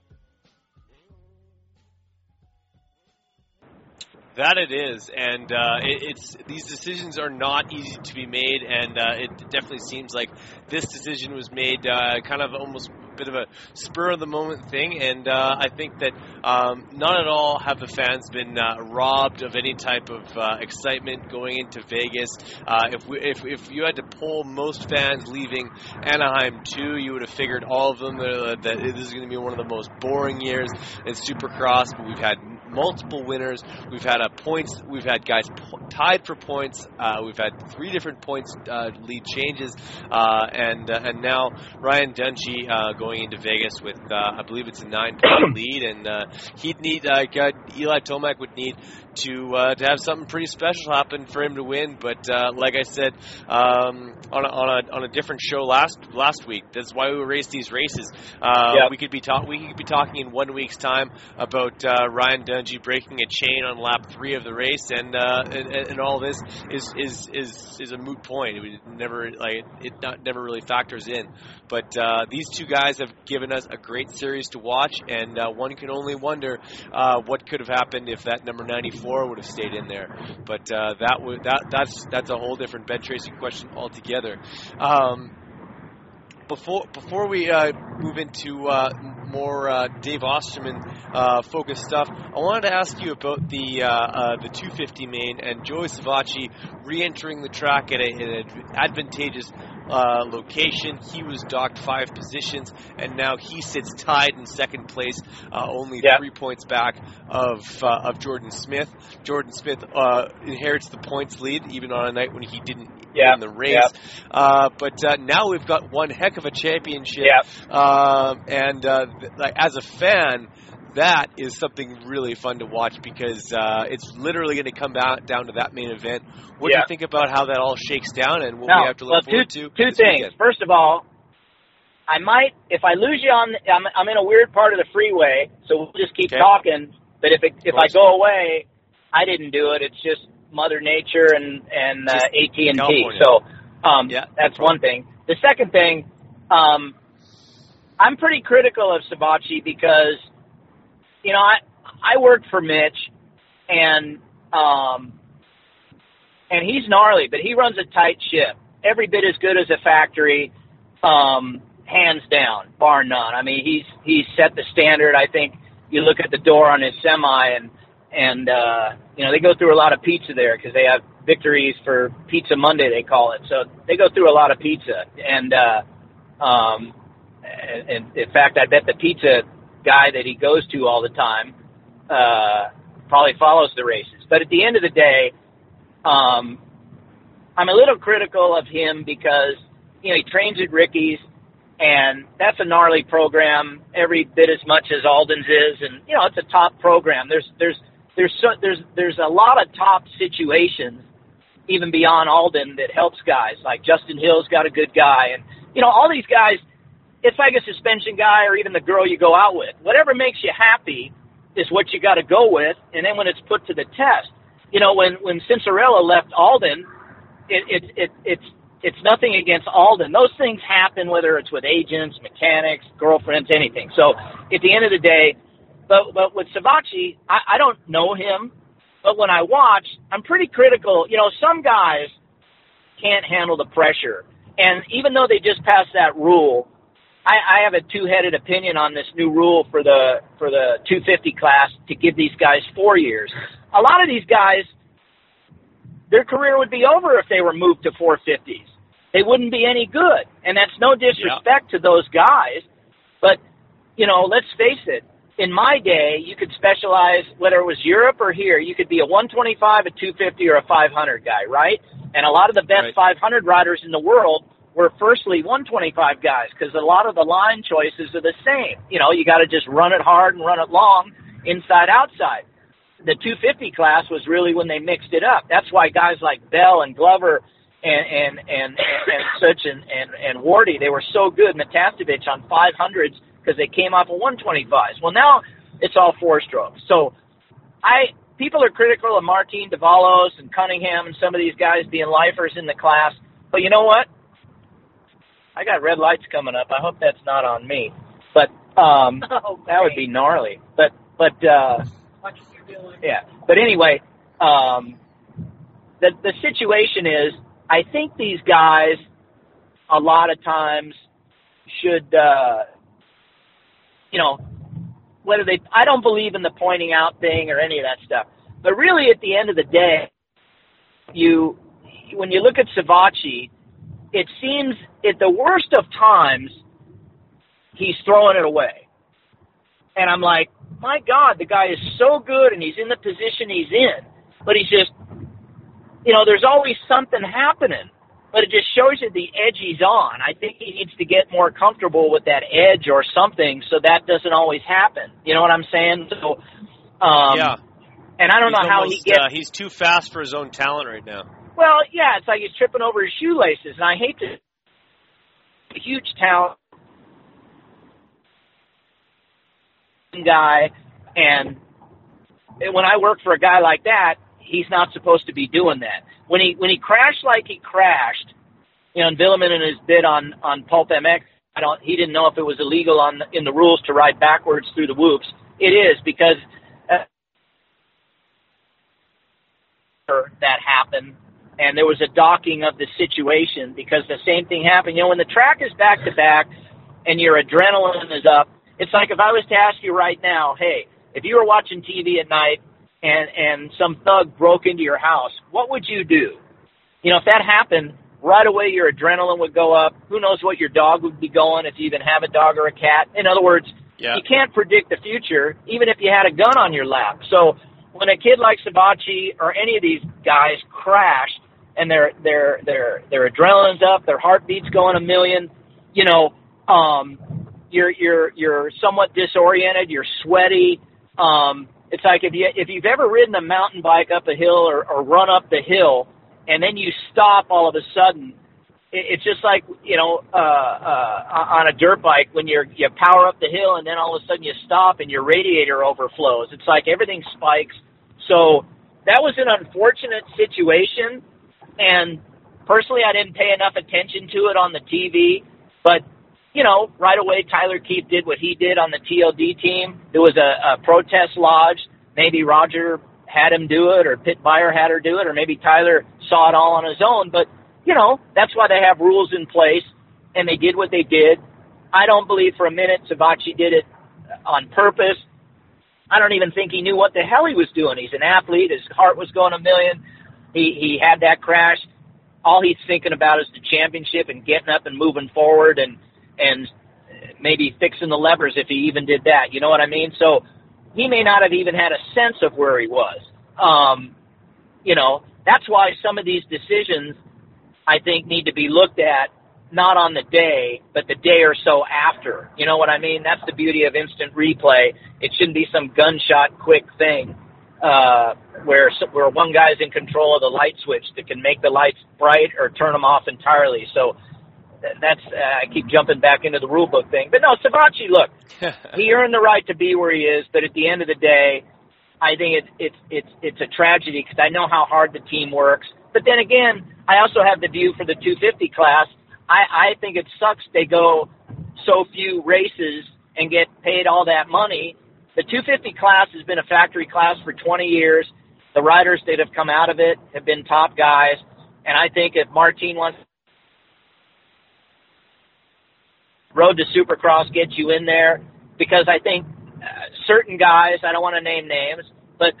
That it is, and uh, it, it's these decisions are not easy to be made, and uh, it definitely seems like this decision was made uh, kind of almost bit of a spur of the moment thing, and uh, I think that um, not at all have the fans been uh, robbed of any type of uh, excitement going into Vegas. Uh, if, we, if if you had to poll most fans leaving Anaheim too, you would have figured all of them that, this is going to be one of the most boring years in Supercross. But we've had multiple winners. We've had a points. We've had guys po- tied for points. Uh, we've had three different points uh, lead changes, uh, and uh, and now Ryan Dungey uh, going into Vegas with uh, I believe it's a nine point (clears throat) lead, and uh, he'd need uh, Eli Tomac would need to uh, to have something pretty special happen for him to win. But uh, like I said um, on a, on a on a different show last last week, that's why we race these races. Uh, Yep. We could be talk we could be talking in one week's time about uh, Ryan Dungey breaking a chain on lap three of the race, and uh, and, and all this is is is is a moot point. It never like it not, never really factors in. But uh, these two guys have given us a great series to watch, and uh, one can only wonder uh, what could have happened if that number 94 would have stayed in there. But uh, that would that that's that's a whole different bench racing question altogether. Um, before before we uh, move into uh, more uh, Dave Osterman uh, focused stuff, I wanted to ask you about the uh, the 250 main and Joey Savatgy re-entering the track at an advantageous uh, location. He was docked five positions, and now he sits tied in second place, uh, only Yeah. three points back of uh, of Jordan Smith. Jordan Smith uh, inherits the points lead, even on a night when he didn't Yeah. win the race. Yeah. Uh, but uh, now we've got one heck of a championship, Yeah. um, and uh, th- like as a fan. That is something really fun to watch because uh, it's literally going to come down, down to that main event. What do you think about how that all shakes down and what Now, we have to look well, forward two, to? Two things. weekend? First of all, I might if I lose you on. I'm, I'm in a weird part of the freeway, so we'll just keep Okay. talking. But if it, if I go away, I didn't do it. It's just Mother Nature and and uh, AT and T. So um, Yeah, that's one thing. The second thing, um, I'm pretty critical of Savatgy because you know I I worked for Mitch and um, and he's gnarly, but he runs a tight ship. Every bit as good as a factory, um, hands down, bar none. I mean, he's he's set the standard. I think you look at the door on his semi, and and uh, you know they go through a lot of pizza there because they have victories for Pizza Monday, they call it. So they go through a lot of pizza, and uh, um, and, and in fact, I bet the pizza guy that he goes to all the time uh, probably follows the races. But at the end of the day, um, I'm a little critical of him because you know he trains at Ricky's, and that's a gnarly program every bit as much as Aldon's is, and you know it's a top program. There's there's there's so, there's there's a lot of top situations even beyond Alden that helps guys like Justin Hill's got a good guy, and you know all these guys. It's like a suspension guy or even the girl you go out with. Whatever makes you happy is what you got to go with, and then when it's put to the test, you know when when Cianciarulo left Aldon, it, it, it it's it's nothing against Aldon. Those things happen whether it's with agents, mechanics, girlfriends, anything. So at the end of the day, but but with Savatgy, I, I don't know him, but when I watch, I'm pretty critical. You know, some guys can't handle the pressure, and even though they just passed that rule, I, I have a two-headed opinion on this new rule for the for the 250 class to give these guys four years. A lot of these guys their career would be over if they were moved to 450s. They wouldn't be any good. And that's no disrespect to those guys. But, you know, let's face it. In my day, you could specialize, whether it was Europe or here, you could be a 125, a 250, or a 500 guy, right? And a lot of the best 500 riders in the world were firstly 125 guys because a lot of the line choices are the same. You know, you got to just run it hard and run it long, inside, outside the 250 class was really when they mixed it up. That's why guys like Bell and Glover and and and and, and such and and and Wardy they were so good. Matiasevich on 500s because they came off of 125s. Well, now it's all four strokes. So I people are critical of Martin Davalos and Cunningham and some of these guys being lifers in the class. But you know what? I got red lights coming up. I hope that's not on me. But um (laughs) that would be gnarly. But but uh yeah. But anyway, um, the the situation is, I think these guys, a lot of times, should uh, you know, whether they, I don't believe in the pointing out thing or any of that stuff. But really, at the end of the day, you, when you look at Savatgy, it seems at the worst of times, he's throwing it away. And I'm like, my God, the guy is so good and he's in the position he's in, but he's just, you know, there's always something happening. But it just shows you the edge he's on. I think he needs to get more comfortable with that edge or something so that doesn't always happen. You know what I'm saying? So, um, yeah. And I don't He's know how almost, he gets. Uh, he's too fast for his own talent right now. Well, yeah, it's like he's tripping over his shoelaces, and I hate to. A huge talent guy, and when I work for a guy like that, he's not supposed to be doing that. When he when he crashed like he crashed, you know, and Vuillemin in his bid on on Pulp MX, I don't. He didn't know if it was illegal on in the rules to ride backwards through the whoops. It is because uh, that happened, and there was a docking of the situation because the same thing happened. You know, when the track is back to back and your adrenaline is up, it's like if I was to ask you right now, hey, if you were watching TV at night and and some thug broke into your house, what would you do? You know, if that happened, right away your adrenaline would go up. Who knows what your dog would be going if you even have a dog or a cat? In other words, Yeah. you can't predict the future, even if you had a gun on your lap. So when a kid like Savatgy or any of these guys crash and their their their their adrenaline's up, their heartbeat's going a million, you know, um, you're you're you're somewhat disoriented, you're sweaty. Um, it's like if you if you've ever ridden a mountain bike up a hill or, or run up the hill and then you stop all of a sudden it's just like you know uh, uh, on a dirt bike when you're you power up the hill and then all of a sudden you stop and your radiator overflows. It's like everything spikes. So that was an unfortunate situation, and personally, I didn't pay enough attention to it on the TV. But you know, right away, Tyler Keefe did what he did on the TLD team. There was a, a protest lodged. Maybe Roger had him do it, or Pit Beirer had her do it, or maybe Tyler saw it all on his own. But you know, that's why they have rules in place, and they did what they did. I don't believe for a minute Savatgy did it on purpose. I don't even think he knew what the hell he was doing. He's an athlete. His heart was going a million. He he had that crash. All he's thinking about is the championship and getting up and moving forward and and maybe fixing the levers if he even did that. You know what I mean? So he may not have even had a sense of where he was. Um, you know, that's why some of these decisions I think need to be looked at not on the day, but the day or so after. You know what I mean? That's the beauty of instant replay. It shouldn't be some gunshot quick thing uh, where where one guy's in control of the light switch that can make the lights bright or turn them off entirely. So that's uh, I keep jumping back into the rule book thing. But no, Savatgy, look, (laughs) he earned the right to be where he is. But at the end of the day, I think it's it's it's it's a tragedy because I know how hard the team works. But then again, I also have the view for the 250 class. I I think it sucks they go so few races and get paid all that money. The 250 class has been a factory class for 20 years. The riders that have come out of it have been top guys, and I think if Martin wants Road to Supercross gets you in there because I think uh, certain guys, I don't want to name names, but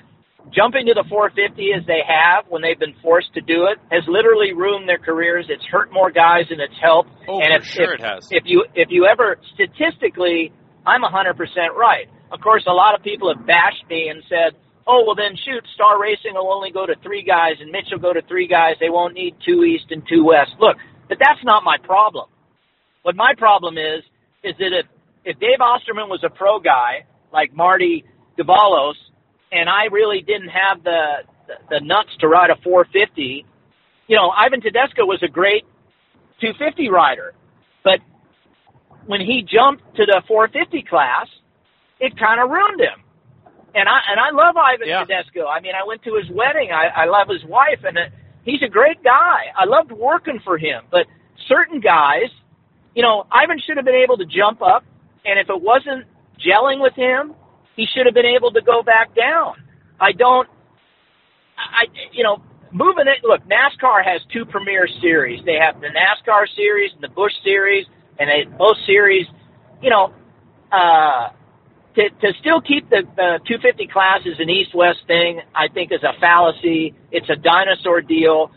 jumping to the 450 as they have when they've been forced to do it has literally ruined their careers. It's hurt more guys than it's helped. Oh, and if, sure if, it has. If you if you ever statistically, I'm 100% right. Of course, a lot of people have bashed me and said, "Oh, well then shoot, Star Racing will only go to three guys, and Mitch will go to three guys. They won't need two East and two West." Look, but that's not my problem. What my problem is is that if if Dave Osterman was a pro guy like Marty Davalos, and I really didn't have the, the nuts to ride a 450, you know, Ivan Tedesco was a great 250 rider, but when he jumped to the 450 class, it kind of ruined him. And I and I love Ivan Yeah. Tedesco. I mean, I went to his wedding. I, I love his wife, and uh, he's a great guy. I loved working for him. But certain guys, you know, Ivan should have been able to jump up, and if it wasn't gelling with him, he should have been able to go back down. I don't. I you know moving it. Look, NASCAR has two premier series. They have the NASCAR series and the Busch series, and they, both series, you know, uh, to to still keep the uh, 250 class as an east-west thing, I think is a fallacy. It's a dinosaur deal.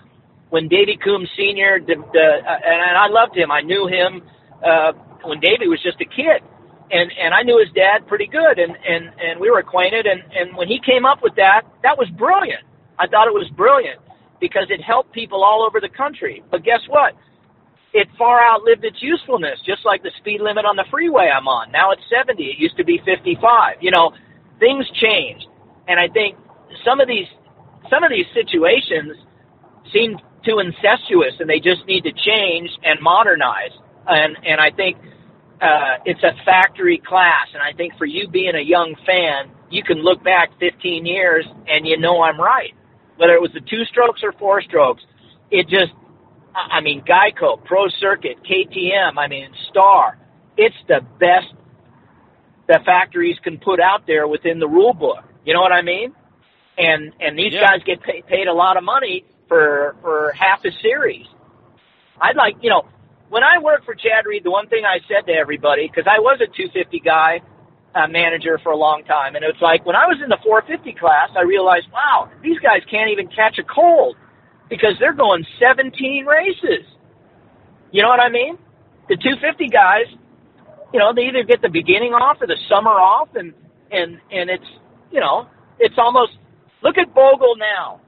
When Davy Coombs Sr. The, the, uh, and I loved him. I knew him uh, when Davy was just a kid, and and I knew his dad pretty good, and and and we were acquainted. And and when he came up with that, that was brilliant. I thought it was brilliant because it helped people all over the country. But guess what? it far outlived its usefulness, just like the speed limit on the freeway I'm on. Now it's 70. It used to be 55. You know, things changed. And I think some of these, some of these situations seem too incestuous and they just need to change and modernize. And, and I think, uh, it's a factory class. And I think for you being a young fan, you can look back 15 years and you know I'm right. Whether it was the two strokes or four strokes, it just I mean, Geico, Pro Circuit, KTM, I mean, Star. It's the best the factories can put out there within the rule book. You know what I mean? And and these Yeah. guys get pay, paid a lot of money for for half a series. I'd like, you know, when I worked for Chad Reed, the one thing I said to everybody, because I was a 250 guy uh, manager for a long time, and it's like when I was in the 450 class, I realized, wow, these guys can't even catch a cold because they're going 17 races. You know what I mean? The 250 guys, you know, they either get the beginning off or the summer off, and and and it's you know, it's almost look at Bogle now.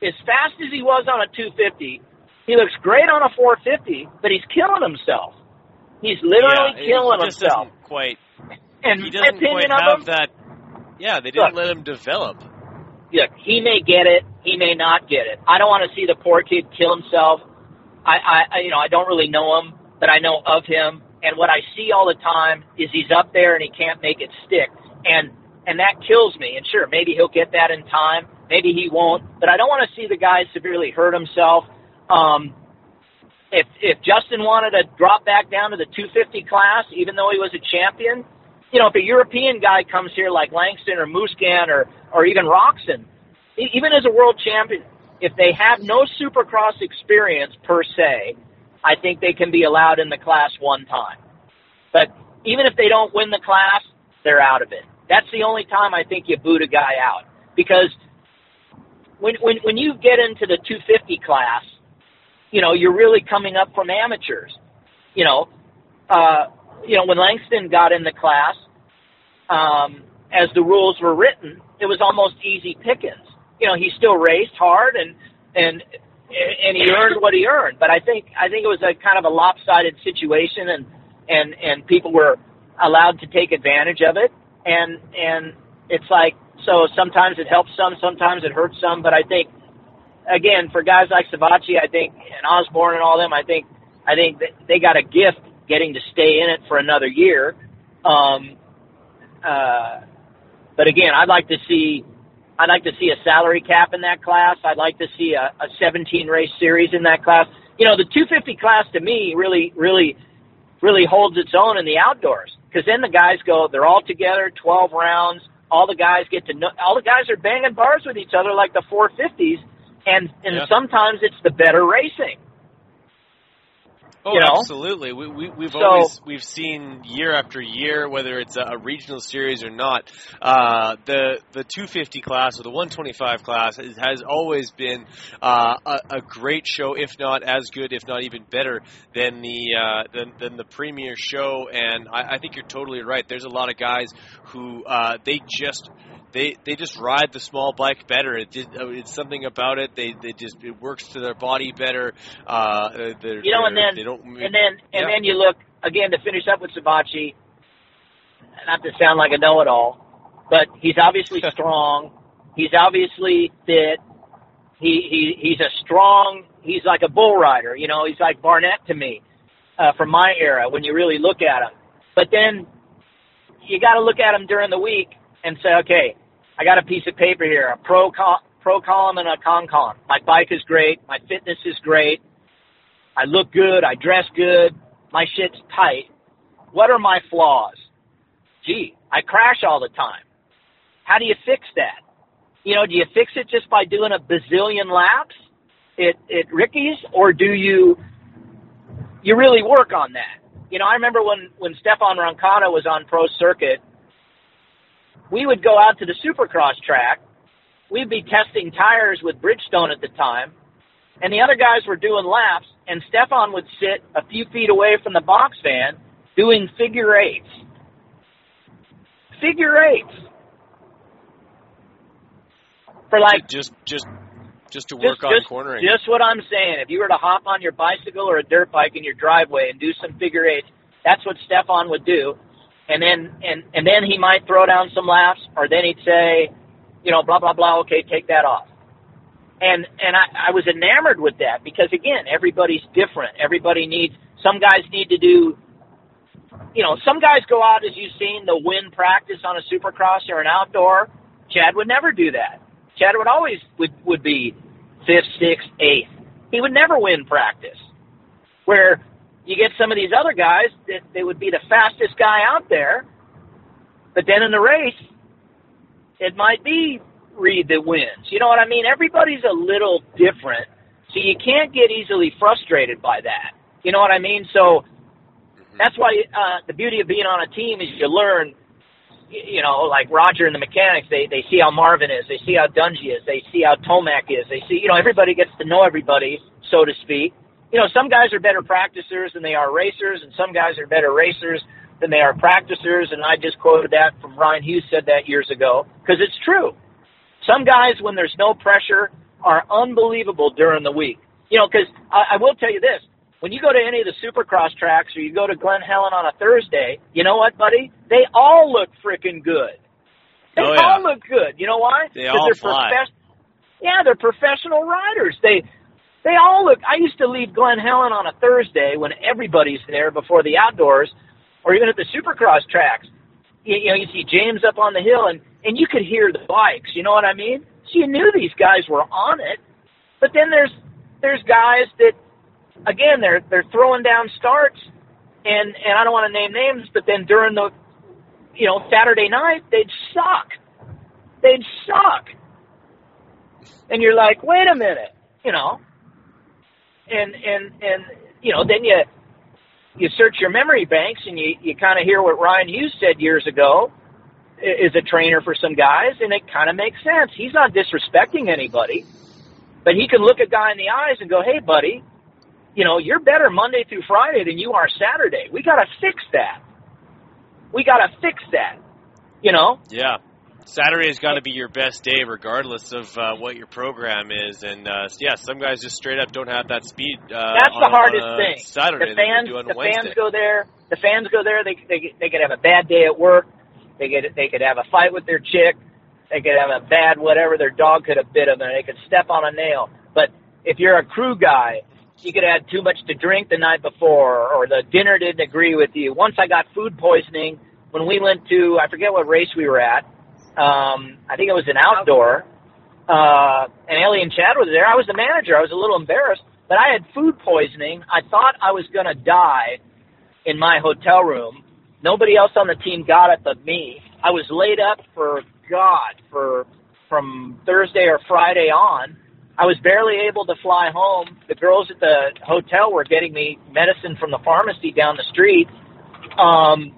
As fast as he was on a 250, he looks great on a 450, but he's killing himself. He's literally yeah, killing himself. quite. And he doesn't opinion quite of have him, that. Yeah, they didn't Look. let him develop. look, he may get it, he may not get it. I don't want to see the poor kid kill himself. I, I, I, you know, I don't really know him, but I know of him, and what I see all the time is he's up there and he can't make it stick, and and that kills me. And sure, maybe he'll get that in time, maybe he won't, but I don't want to see the guy severely hurt himself. Um, if if Justin wanted to drop back down to the 250 class, even though he was a champion, you know, if a European guy comes here like Langston or Musquin or or even Roczen, even as a world champion, if they have no supercross experience per se, I think they can be allowed in the class one time. But even if they don't win the class, they're out of it. That's the only time I think you boot a guy out because when when when you get into the 250 class, you know you're really coming up from amateurs. You know, uh, you know when Langston got in the class, um, as the rules were written, it was almost easy pickings. You know, he still raced hard and and and he earned what he earned. But I think I think it was a kind of a lopsided situation, and and and people were allowed to take advantage of it. And and it's like so sometimes it helps some, sometimes it hurts some. But I think again for guys like Savatgy, I think and Osborne and all them, I think I think they got a gift getting to stay in it for another year. Um, uh, but again, I'd like to see I'd like to see a salary cap in that class. I'd like to see a, a 17 race series in that class. You know, the 250 class to me really, really, really holds its own in the outdoors because then the guys go, they're all together, 12 rounds. All the guys get to know, all the guys are banging bars with each other like the 450s, and and Yeah. sometimes it's the better racing. Oh, You know? absolutely. We, we we've So- always we've seen year after year, whether it's a, a regional series or not, uh, the the 250 class or the 125 class has, has always been uh, a, a great show, if not as good, if not even better than the uh, than, than the premier show. And I, I think you're totally right. There's a lot of guys who uh, they just they they just ride the small bike better. It just, uh, it's something about it. They they just it works to their body better. Uh, You know, and then they don't and then and Yeah. then you look again to finish up with Savatgy. Not to sound like a know-it-all, but he's obviously (laughs) strong. He's obviously fit. He he he's a strong. He's like a bull rider. You know, he's like Barnett to me uh, from my era when you really look at him. But then you got to look at him during the week and say, okay, I got a piece of paper here, a pro col- pro column and a con column. My bike is great. My fitness is great. I look good. I dress good. My shit's tight. What are my flaws? Gee, I crash all the time. How do you fix that? You know, do you fix it just by doing a bazillion laps at, at Ricky's, or do you you really work on that? You know, I remember when when Stefan Roncada was on Pro Circuit, we would go out to the supercross track. We'd be testing tires with Bridgestone at the time, and the other guys were doing laps, and Stefan would sit a few feet away from the box van doing figure eights. Figure eights. For like just just just to just, work on just, cornering. Just what I'm saying. If you were to hop on your bicycle or a dirt bike in your driveway and do some figure eights, that's what Stefan would do. And then and and then he might throw down some laps, or then he'd say, you know, blah blah blah. Okay, take that off. And and I, I was enamored with that because again, everybody's different. Everybody needs. Some guys need to do. You know, some guys go out as you've seen the win practice on a supercross or an outdoor. Chad would never do that. Chad would always would would be fifth, sixth, eighth. He would never win practice. Where you get some of these other guys that they would be the fastest guy out there, but then in the race, it might be Reed that wins. You know what I mean? Everybody's a little different, so you can't get easily frustrated by that. You know what I mean? So that's why uh, the beauty of being on a team is you learn you know, like Roger and the mechanics, they they see how Marvin is, they see how Dungey is, they see how Tomac is, they see, you know, everybody gets to know everybody, so to speak. You know, some guys are better practicers than they are racers, and some guys are better racers than they are practicers. And I just quoted that from Ryan Hughes said that years ago because it's true. Some guys, when there's no pressure, are unbelievable during the week. You know, because I, I will tell you this: when you go to any of the supercross tracks or you go to Glen Helen on a Thursday, you know what, buddy? They all look freaking good. They Oh, yeah. all look good. You know why? They all they're fly. profes- yeah, they're professional riders. They they all look. I used to leave Glen Helen on a Thursday when everybody's there before the outdoors, or even at the supercross tracks. You, you know, you see James up on the hill, and and you could hear the bikes. You know what I mean? So you knew these guys were on it. But then there's there's guys that again they're they're throwing down starts, and and I don't want to name names, but then during the you know Saturday night they'd suck. They'd suck. And you're like, wait a minute, you know. And and and you know, then you you search your memory banks and you you kind of hear what Ryan Hughes said years ago is a trainer for some guys, and it kind of makes sense. He's not disrespecting anybody, but he can look a guy in the eyes and go, "Hey, buddy, you know, you're better Monday through Friday than you are Saturday. We got to fix that. We got to fix that." You know, Yeah. Saturday's got to be your best day, regardless of uh, what your program is. And uh, yeah, some guys just straight up don't have that speed. Uh, That's on the hardest a thing. Saturday the fans, the fans go there. The fans go there. They they they could have a bad day at work. They could they could have a fight with their chick. They could have a bad whatever. Their dog could have bit them, and they could step on a nail. But if you're a crew guy, you could have had too much to drink the night before, or the dinner didn't agree with you. Once I got food poisoning when we went to I forget what race we were at. Um, I think it was an outdoor. Uh, and Ellie and Chad was there. I was the manager. I was a little embarrassed, but I had food poisoning. I thought I was going to die in my hotel room. Nobody else on the team got it but me. I was laid up for God for from Thursday or Friday on. I was barely able to fly home. The girls at the hotel were getting me medicine from the pharmacy down the street. Um,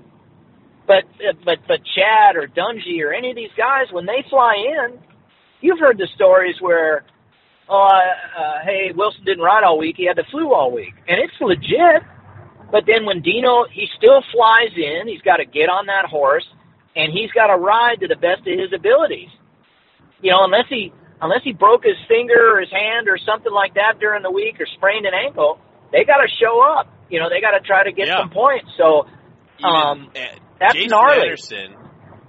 but but but Chad or Dungey or any of these guys, when they fly in, you've heard the stories where, oh, uh, uh, hey, Wilson didn't ride all week; he had the flu all week, and it's legit. But then when Dino, he still flies in. He's got to get on that horse, and he's got to ride to the best of his abilities. You know, unless he unless he broke his finger or his hand or something like that during the week or sprained an ankle, they got to show up. You know, they got to try to get Yeah. some points. So, um, uh, that's Jason gnarly. Anderson,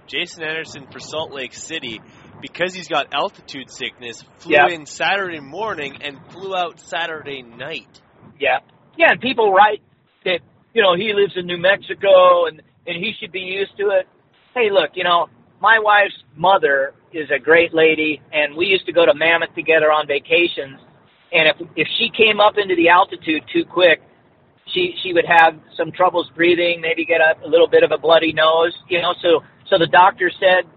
Jason Anderson for Salt Lake City, because he's got altitude sickness, flew Yeah. in Saturday morning and flew out Saturday night. Yeah. Yeah, and people write that, you know, he lives in New Mexico and, and he should be used to it. Hey, look, you know, my wife's mother is a great lady and we used to go to Mammoth together on vacations and if if she came up into the altitude too quick, she she would have some troubles breathing, maybe get a, a little bit of a bloody nose, you know, so so the doctor said,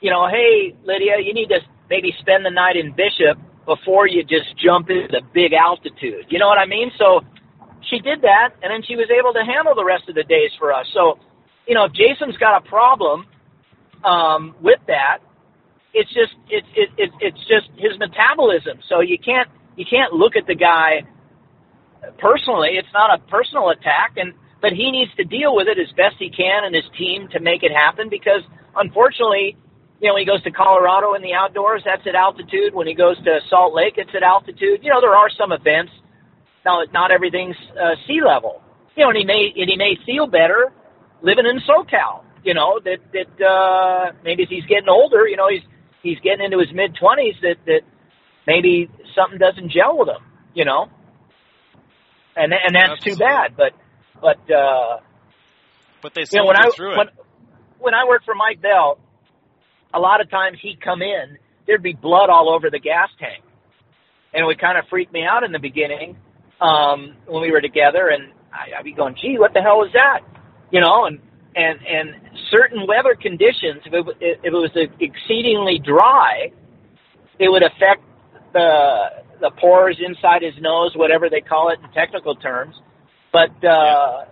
you know, hey, Lydia, you need to maybe spend the night in Bishop before you just jump into the big altitude. You know what I mean? So she did that, and then she was able to handle the rest of the days for us. So, you know, if Jason's got a problem, um, with that, it's just it's it, it, it's just his metabolism. So you can't you can't look at the guy personally. It's not a personal attack, and but he needs to deal with it as best he can and his team to make it happen because unfortunately, you know, when he goes to Colorado in the outdoors, that's at altitude. When he goes to Salt Lake, it's at altitude. You know, there are some events. Now, not everything's uh, sea level. You know, and he may and he may feel better living in SoCal. You know that that uh, maybe as he's getting older, you know, he's he's getting into his mid twenties. That that maybe something doesn't gel with him. You know, and and that's Absolutely. too bad. But but uh, But they you know, when I when, when I worked for Mike Bell, a lot of times he'd come in, there'd be blood all over the gas tank, and it would kind of freak me out in the beginning um, when we were together, and I, I'd be going, "Gee, what the hell is that?" You know, and and and certain weather conditions, if it, if it was exceedingly dry, it would affect the the pores inside his nose, whatever they call it in technical terms. But uh,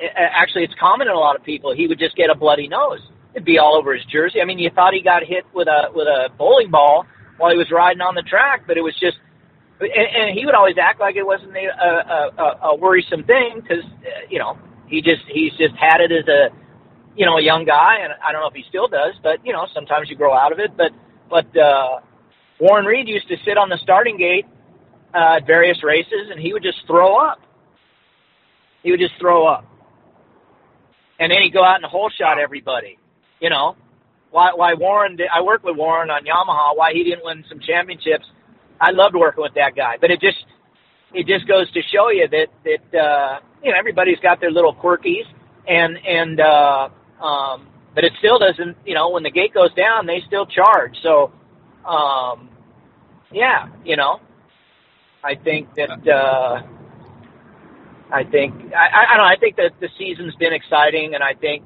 a- actually, it's common in a lot of people. He would just get a bloody nose. It'd be all over his jersey. I mean, you thought he got hit with a with a bowling ball while he was riding on the track, but it was just. And, and he would always act like it wasn't a, a, a, a worrisome thing because uh, you know he just he's just had it as a you know a young guy, and I don't know if he still does, but you know sometimes you grow out of it. But but uh, Warren Reed used to sit on the starting gate uh, at various races, and he would just throw up. He would just throw up, and then he'd go out and hole shot everybody. You know, why why Warren? Did, I worked with Warren on Yamaha. Why he didn't win some championships? I loved working with that guy, but it just it just goes to show you that that uh, you know everybody's got their little quirkies, and and uh, um, but it still doesn't. You know, when the gate goes down, they still charge. So, um, yeah, you know, I think that uh, I think I, I don't know. I think that the season's been exciting, and I think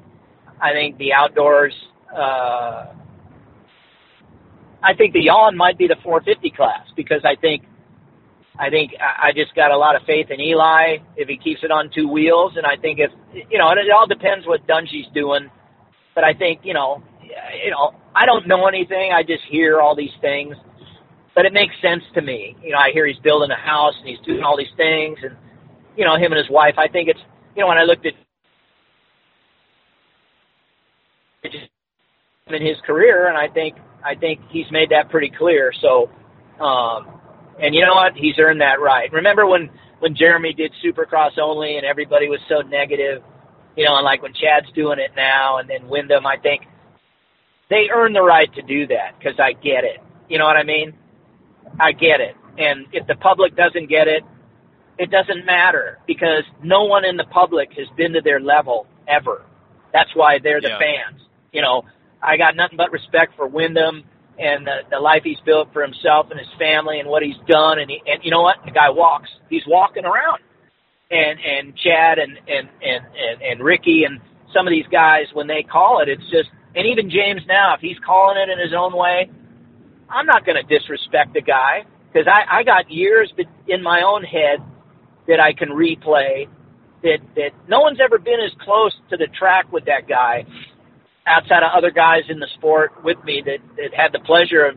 I think the outdoors. Uh, I think the yawn might be the 450 class because I think I think I just got a lot of faith in Eli if he keeps it on two wheels, and I think if you know, it, it all depends what Dungey's doing. But I think you know, you know, I don't know anything. I just hear all these things, but it makes sense to me. You know, I hear he's building a house and he's doing all these things, and you know, him and his wife. I think it's you know, when I looked at in his career, and I think I think he's made that pretty clear. So, um, and you know what? He's earned that right. Remember when when Jeremy did Supercross only, and everybody was so negative, you know, and like when Chad's doing it now, and then Windham, I think they earn the right to do that because I get it. You know what I mean? I get it. And if the public doesn't get it, it doesn't matter because no one in the public has been to their level ever. That's why they're the Yeah. fans. You know, I got nothing but respect for Windham and the, the life he's built for himself and his family and what he's done. And, he, and you know what? The guy walks. He's walking around. And and Chad and and and and, and Ricky and some of these guys when they call it, it's just and even James now, if he's calling it in his own way, I'm not going to disrespect the guy because I, I got years in my own head that I can replay that that no one's ever been as close to the track with that guy outside of other guys in the sport with me that, that had the pleasure of,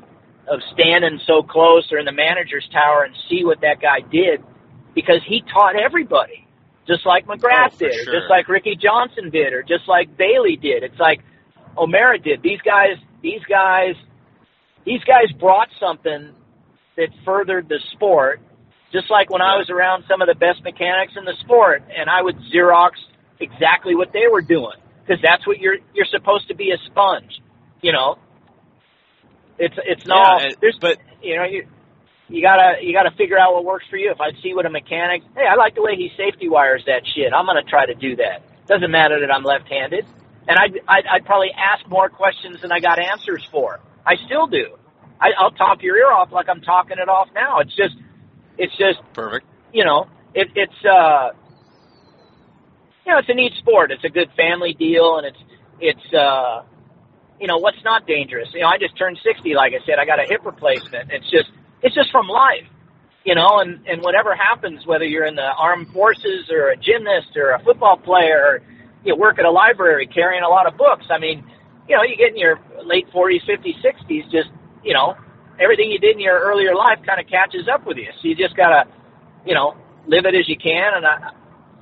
of standing so close or in the manager's tower and see what that guy did because he taught everybody just like oh, McGrath Oh, did, sure. just like Ricky Johnson did, or just like Bailey did. It's like O'Mara did. These guys, these guys, these guys brought something that furthered the sport. Just like when I was around some of the best mechanics in the sport, and I would Xerox exactly what they were doing because that's what you're you're supposed to be a sponge, you know. It's it's not Yeah, there's but you know you you gotta you gotta figure out what works for you. If I see what a mechanic, hey, I like the way he safety wires that shit. I'm gonna try to do that. Doesn't matter that I'm left-handed, and I'd I'd, I'd probably ask more questions than I got answers for. I still do. I, I'll talk your ear off like I'm talking it off now. It's just it's just Perfect. you know it, it's uh you know it's a neat sport. It's a good family deal, and it's it's uh you know what's not dangerous. You know I just turned sixty, like I said. I got a hip replacement. It's just it's just from life, you know. And and whatever happens, whether you're in the armed forces or a gymnast or a football player, or you work at a library carrying a lot of books. I mean, you know, you get in your late 40s, 50s, 60s, just, you know, everything you did in your earlier life kind of catches up with you. So you just got to, you know, live it as you can. And I,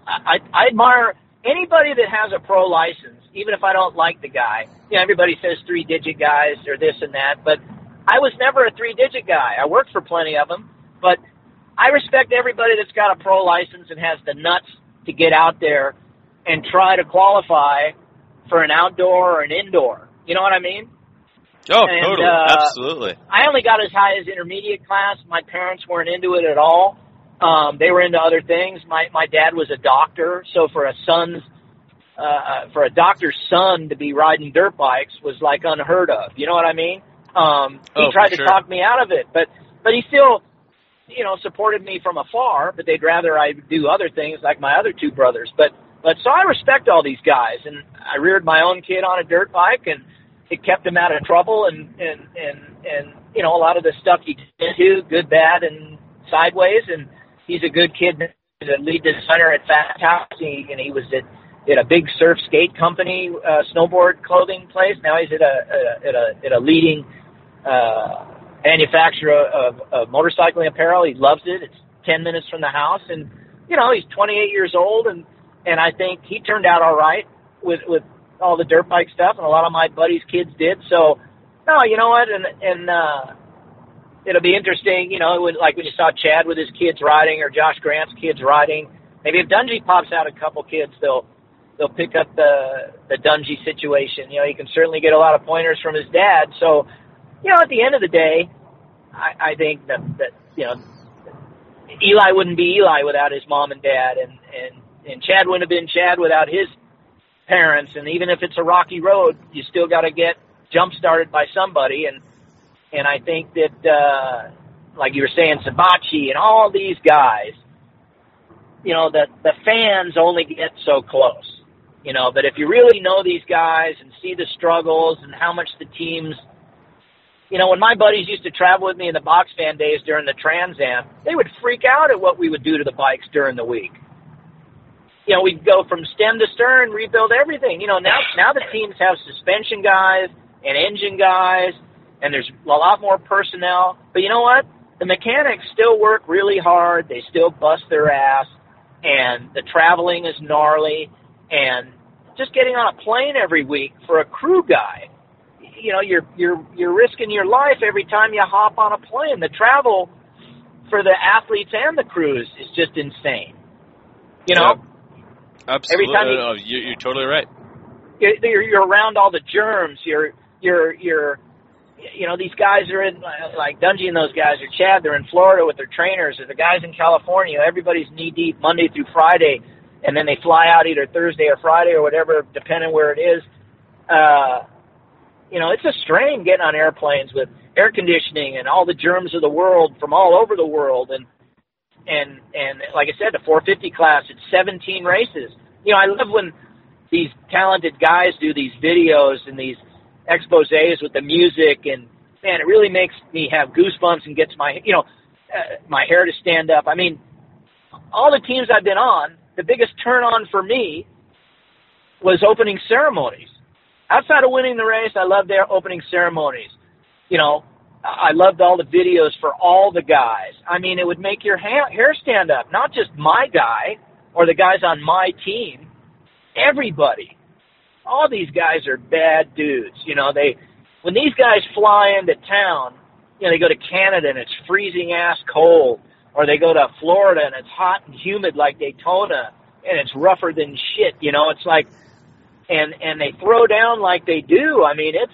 I, I admire anybody that has a pro license, even if I don't like the guy. You know, everybody says three digit guys or this and that, but I was never a three digit guy. I worked for plenty of them, but I respect everybody that's got a pro license and has the nuts to get out there and try to qualify for an outdoor or an indoor. You know what I mean? Oh, And, totally, uh, absolutely. I only got as high as intermediate class. My parents weren't into it at all. Um, they were into other things. My my dad was a doctor, so for a son's uh, for a doctor's son to be riding dirt bikes was like unheard of. You know what I mean? Um, he Oh, tried to sure. talk me out of it, but but he still, you know, supported me from afar. But they'd rather I do other things like my other two brothers. But but so I respect all these guys, and I reared my own kid on a dirt bike, and it kept him out of trouble, and and and and you know a lot of the stuff he did too, good, bad, and sideways, and he's a good kid. He's a lead designer at Fast House, and he was at at a big surf skate company, uh, snowboard clothing place. Now he's at a, a at a at a leading uh, manufacturer of, of motorcycling apparel. He loves it. It's ten minutes from the house, and you know he's 28 years old, and and I think he turned out all right with with all the dirt bike stuff, and a lot of my buddies' kids did. So, no, you know what, and and uh, it'll be interesting. You know, when, like when you saw Chad with his kids riding, or Josh Grant's kids riding. Maybe if Dungey pops out a couple kids, they'll they'll pick up the the Dungey situation. You know, he can certainly get a lot of pointers from his dad. So, you know, at the end of the day, I, I think that that you know Eli wouldn't be Eli without his mom and dad, and and and Chad wouldn't have been Chad without his parents. And even if it's a rocky road, you still got to get jump started by somebody. And and I think that uh, like you were saying, Savatgy and all these guys, you know, the the fans only get so close. You know, but if you really know these guys and see the struggles and how much the teams you know, when my buddies used to travel with me in the box fan days during the Trans Am, they would freak out at what we would do to the bikes during the week. You know, we'd go from stem to stern, rebuild everything. You know, now now the teams have suspension guys and engine guys, and there's a lot more personnel. But you know what? The mechanics still work really hard. They still bust their ass, and the traveling is gnarly. And just getting on a plane every week for a crew guy you know you're you're you're risking your life every time you hop on a plane. The travel for the athletes and the crews is just insane. You know, Absolutely, every time you- no, you, you're totally right. you're, you're you're around all the germs. You're you're you're you know these guys are in like Dungey and those guys or Chad. They're in Florida with their trainers. Or the guys in California. Everybody's knee deep Monday through Friday, and then they fly out either Thursday or Friday or whatever, depending where it is. Uh, you know, it's a strain getting on airplanes with air conditioning and all the germs of the world from all over the world. And, and, and like I said, the 450 class, it's 17 races. You know, I love when these talented guys do these videos and these exposés with the music and man, it really makes me have goosebumps and gets my, you know, uh, my hair to stand up. I mean, all the teams I've been on, the biggest turn on for me was opening ceremonies outside of winning the race, I love their opening ceremonies. You know, I loved all the videos for all the guys. I mean, it would make your ha- hair stand up. Not just my guy or the guys on my team. Everybody. All these guys are bad dudes. You know, they when these guys fly into town, you know, they go to Canada and it's freezing ass cold, or they go to Florida and it's hot and humid like Daytona and it's rougher than shit. You know, it's like and and they throw down like they do. I mean, it's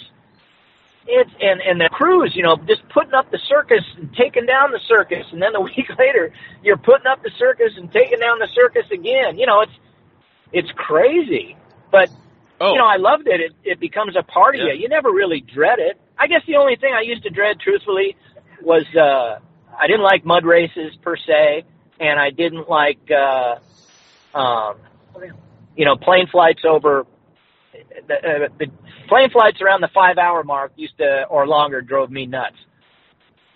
it's and and the crews, you know, just putting up the circus and taking down the circus, and then a (laughs) week later you're putting up the circus and taking down the circus again. You know, it's it's crazy, but Oh. you know, I loved it. It it becomes a part of you. You never really dread it. I guess the only thing I used to dread, truthfully, was uh I didn't like mud races per se, and I didn't like uh um you know plane flights over the, uh, the plane flights around the five hour mark used to or longer drove me nuts.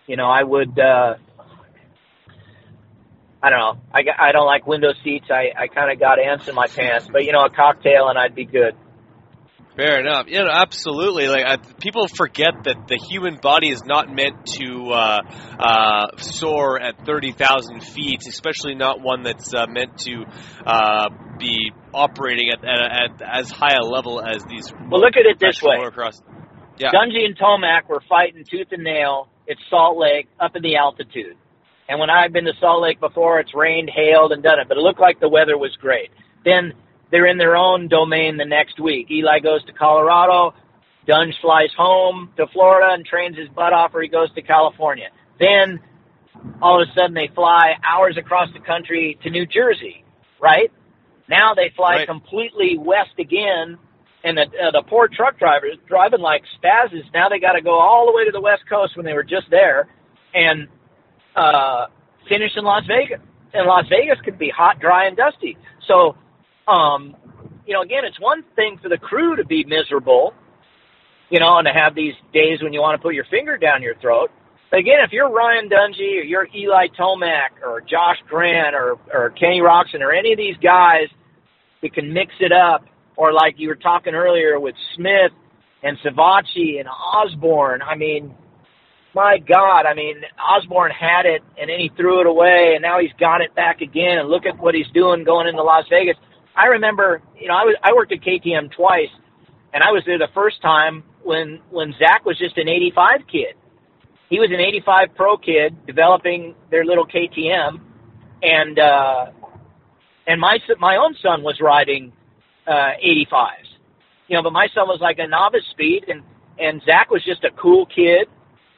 You know, I would uh I don't know. I I don't like window seats. I I kind of got ants in my pants, but you know, a cocktail and I'd be good. Fair enough. Yeah, absolutely. Like uh, people forget that the human body is not meant to uh, uh, soar at thirty thousand feet, especially not one that's uh, meant to uh, be operating at, at, at as high a level as these. Well, look at it this way. Across, yeah. Dungey and Tomac were fighting tooth and nail at Salt Lake up in the altitude. And when I've been to Salt Lake before, it's rained, hailed, and done it, but it looked like the weather was great. Then they're in their own domain the next week. Eli goes to Colorado. Dunge flies home to Florida and trains his butt off, or he goes to California. Then all of a sudden they fly hours across the country to New Jersey, right? Now they fly Right. completely west again, and the uh, the poor truck drivers driving like spazzes. Now they got to go all the way to the west coast when they were just there, and uh, finish in Las Vegas. And Las Vegas could be hot, dry, and dusty. So, um, you know, again, it's one thing for the crew to be miserable, you know, and to have these days when you want to put your finger down your throat. But again, if you're Ryan Dungey or you're Eli Tomac or Josh Grant or, or Kenny Roczen or any of these guys that can mix it up, or like you were talking earlier with Smith and Savatgy and Osborne, I mean, my God, I mean, Osborne had it and then he threw it away and now he's got it back again and look at what he's doing going into Las Vegas. I remember, you know, I was I worked at KTM twice and I was there the first time when when Zach was just an 85 kid. He was an 85 pro kid developing their little KTM and uh and my my own son was riding uh 85s. You know, but my son was like a novice speed and and Zach was just a cool kid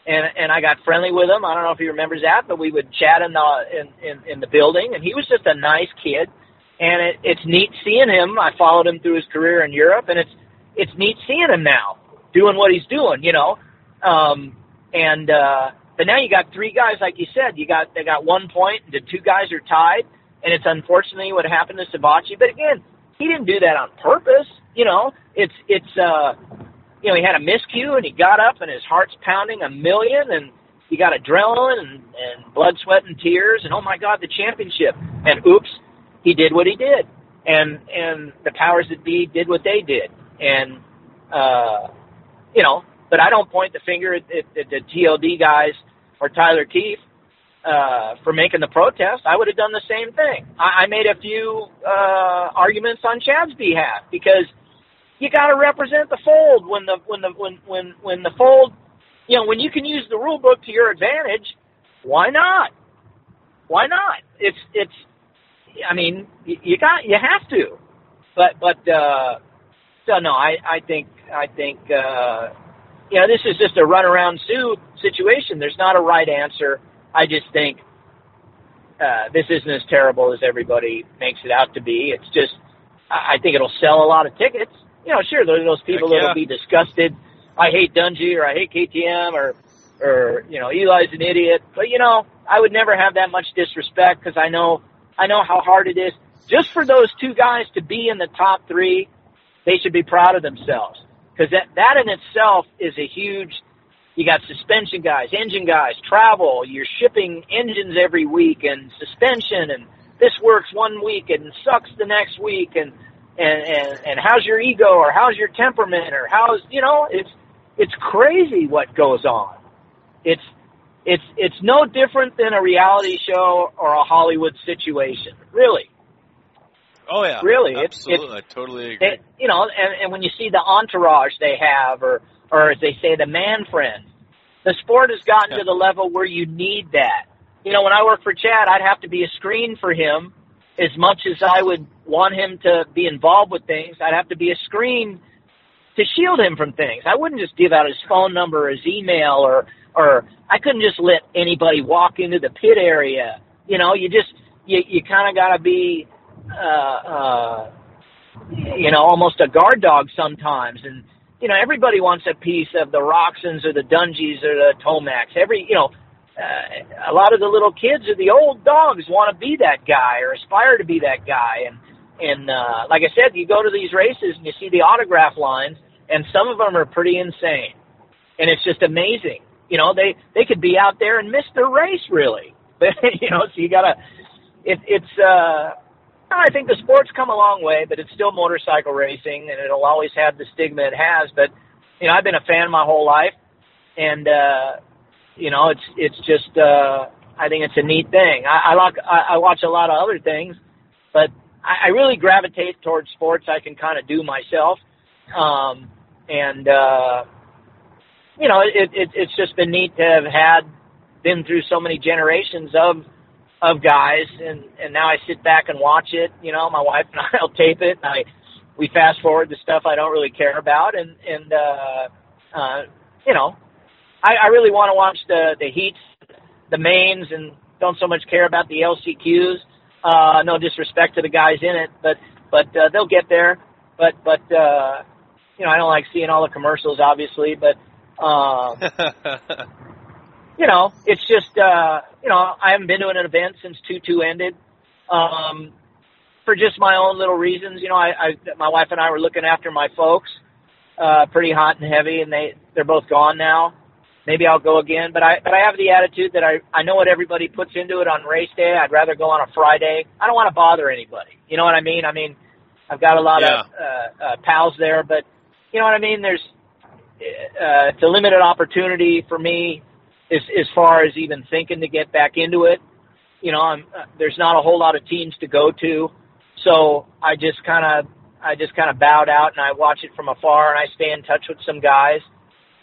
and and I got friendly with him. I don't know if he remembers that, but we would chat in the in in, in the building, and he was just a nice kid. And it, it's neat seeing him. I followed him through his career in Europe, and it's it's neat seeing him now doing what he's doing. You know, um, and uh, but now you got three guys, like you said. You got they got one point, the two guys are tied, and it's unfortunately what happened to Savatgy. But again, he didn't do that on purpose. You know, it's it's uh, you know, he had a miscue and he got up and his heart's pounding a million and he got adrenaline and, and blood, sweat, and tears and oh my God, the championship. And oops, he did what he did. And and the powers that be did what they did. And uh, you know, but I don't point the finger at, at, at the TLD guys or Tyler Keefe uh, for making the protest. I would have done the same thing. I, I made a few uh, arguments on Chad's behalf because you got to represent the fold when the when the when when when the fold you know when you can use the rule book to your advantage why not why not it's it's i mean you, you got you have to but but uh so no i i think i think uh you know this is just a run around sue situation there's not a right answer i just think uh this isn't as terrible as everybody makes it out to be it's just i think it'll sell a lot of tickets you know, sure, there are those people yeah. that'll be disgusted. I hate Dungey or I hate KTM or, or, you know, Eli's an idiot. But, you know, I would never have that much disrespect because I know, I know how hard it is. Just for those two guys to be in the top three, they should be proud of themselves. Because that, that in itself is a huge, you got suspension guys, engine guys, travel, you're shipping engines every week and suspension and this works one week and sucks the next week and, and and and how's your ego or how's your temperament or how's you know it's it's crazy what goes on it's it's it's no different than a reality show or a hollywood situation really. Oh yeah, Really, it's- absolutely. I totally agree. they, you know and and when you see the entourage they have or or as they say the man friend the sport has gotten to the level where you need that. You know when i worked for chad i'd have to be a screen for him as much as i would want him to be involved with things. I'd have to be a screen to shield him from things. I wouldn't just give out his phone number or his email or or i couldn't just let anybody walk into the pit area you know you just you you kind of got to be uh uh you know, almost a guard dog sometimes. And, you know, everybody wants a piece of the Roczens or the Dungeys or the Tomacs. Every, you know, uh, a lot of the little kids or the old dogs want to be that guy or aspire to be that guy. And, and, uh, like I said, you go to these races and you see the autograph lines and some of them are pretty insane. And it's just amazing. You know, they, they could be out there and miss their race really. But, (laughs) you know, so you gotta, it, it's, uh, I think the sport's come a long way, but it's still motorcycle racing, and it'll always have the stigma it has. But you know, I've been a fan my whole life, and uh, you know, it's it's just uh, I think it's a neat thing. I, I like I, I watch a lot of other things, but I, I really gravitate towards sports I can kind of do myself, um, and uh, you know, it, it it's just been neat to have had been through so many generations of of guys, and and now I sit back and watch it. You know, my wife and (laughs) I'll tape it. And I we fast forward the stuff I don't really care about, and and uh, uh, you know, I, I really want to watch the the heats, the mains, and don't so much care about the LCQs. Uh, no disrespect to the guys in it, but but uh, they'll get there. But but uh, you know, I don't like seeing all the commercials, obviously, but. Uh, (laughs) you know, it's just uh, you know, I haven't been to an event since TwoTwo ended. Um, for just my own little reasons, you know, I, I my wife and I were looking after my folks, uh, pretty hot and heavy, and they they're both gone now. Maybe I'll go again, but I but I have the attitude that I I know what everybody puts into it on race day. I'd rather go on a Friday. I don't want to bother anybody. You know what I mean? I mean, I've got a lot Yeah. of uh, uh, pals there, but you know what I mean. There's uh, it's a limited opportunity for me as as far as even thinking to get back into it. You know, I'm, uh, there's not a whole lot of teams to go to, so I just kind of I just kind of bowed out and I watch it from afar and I stay in touch with some guys.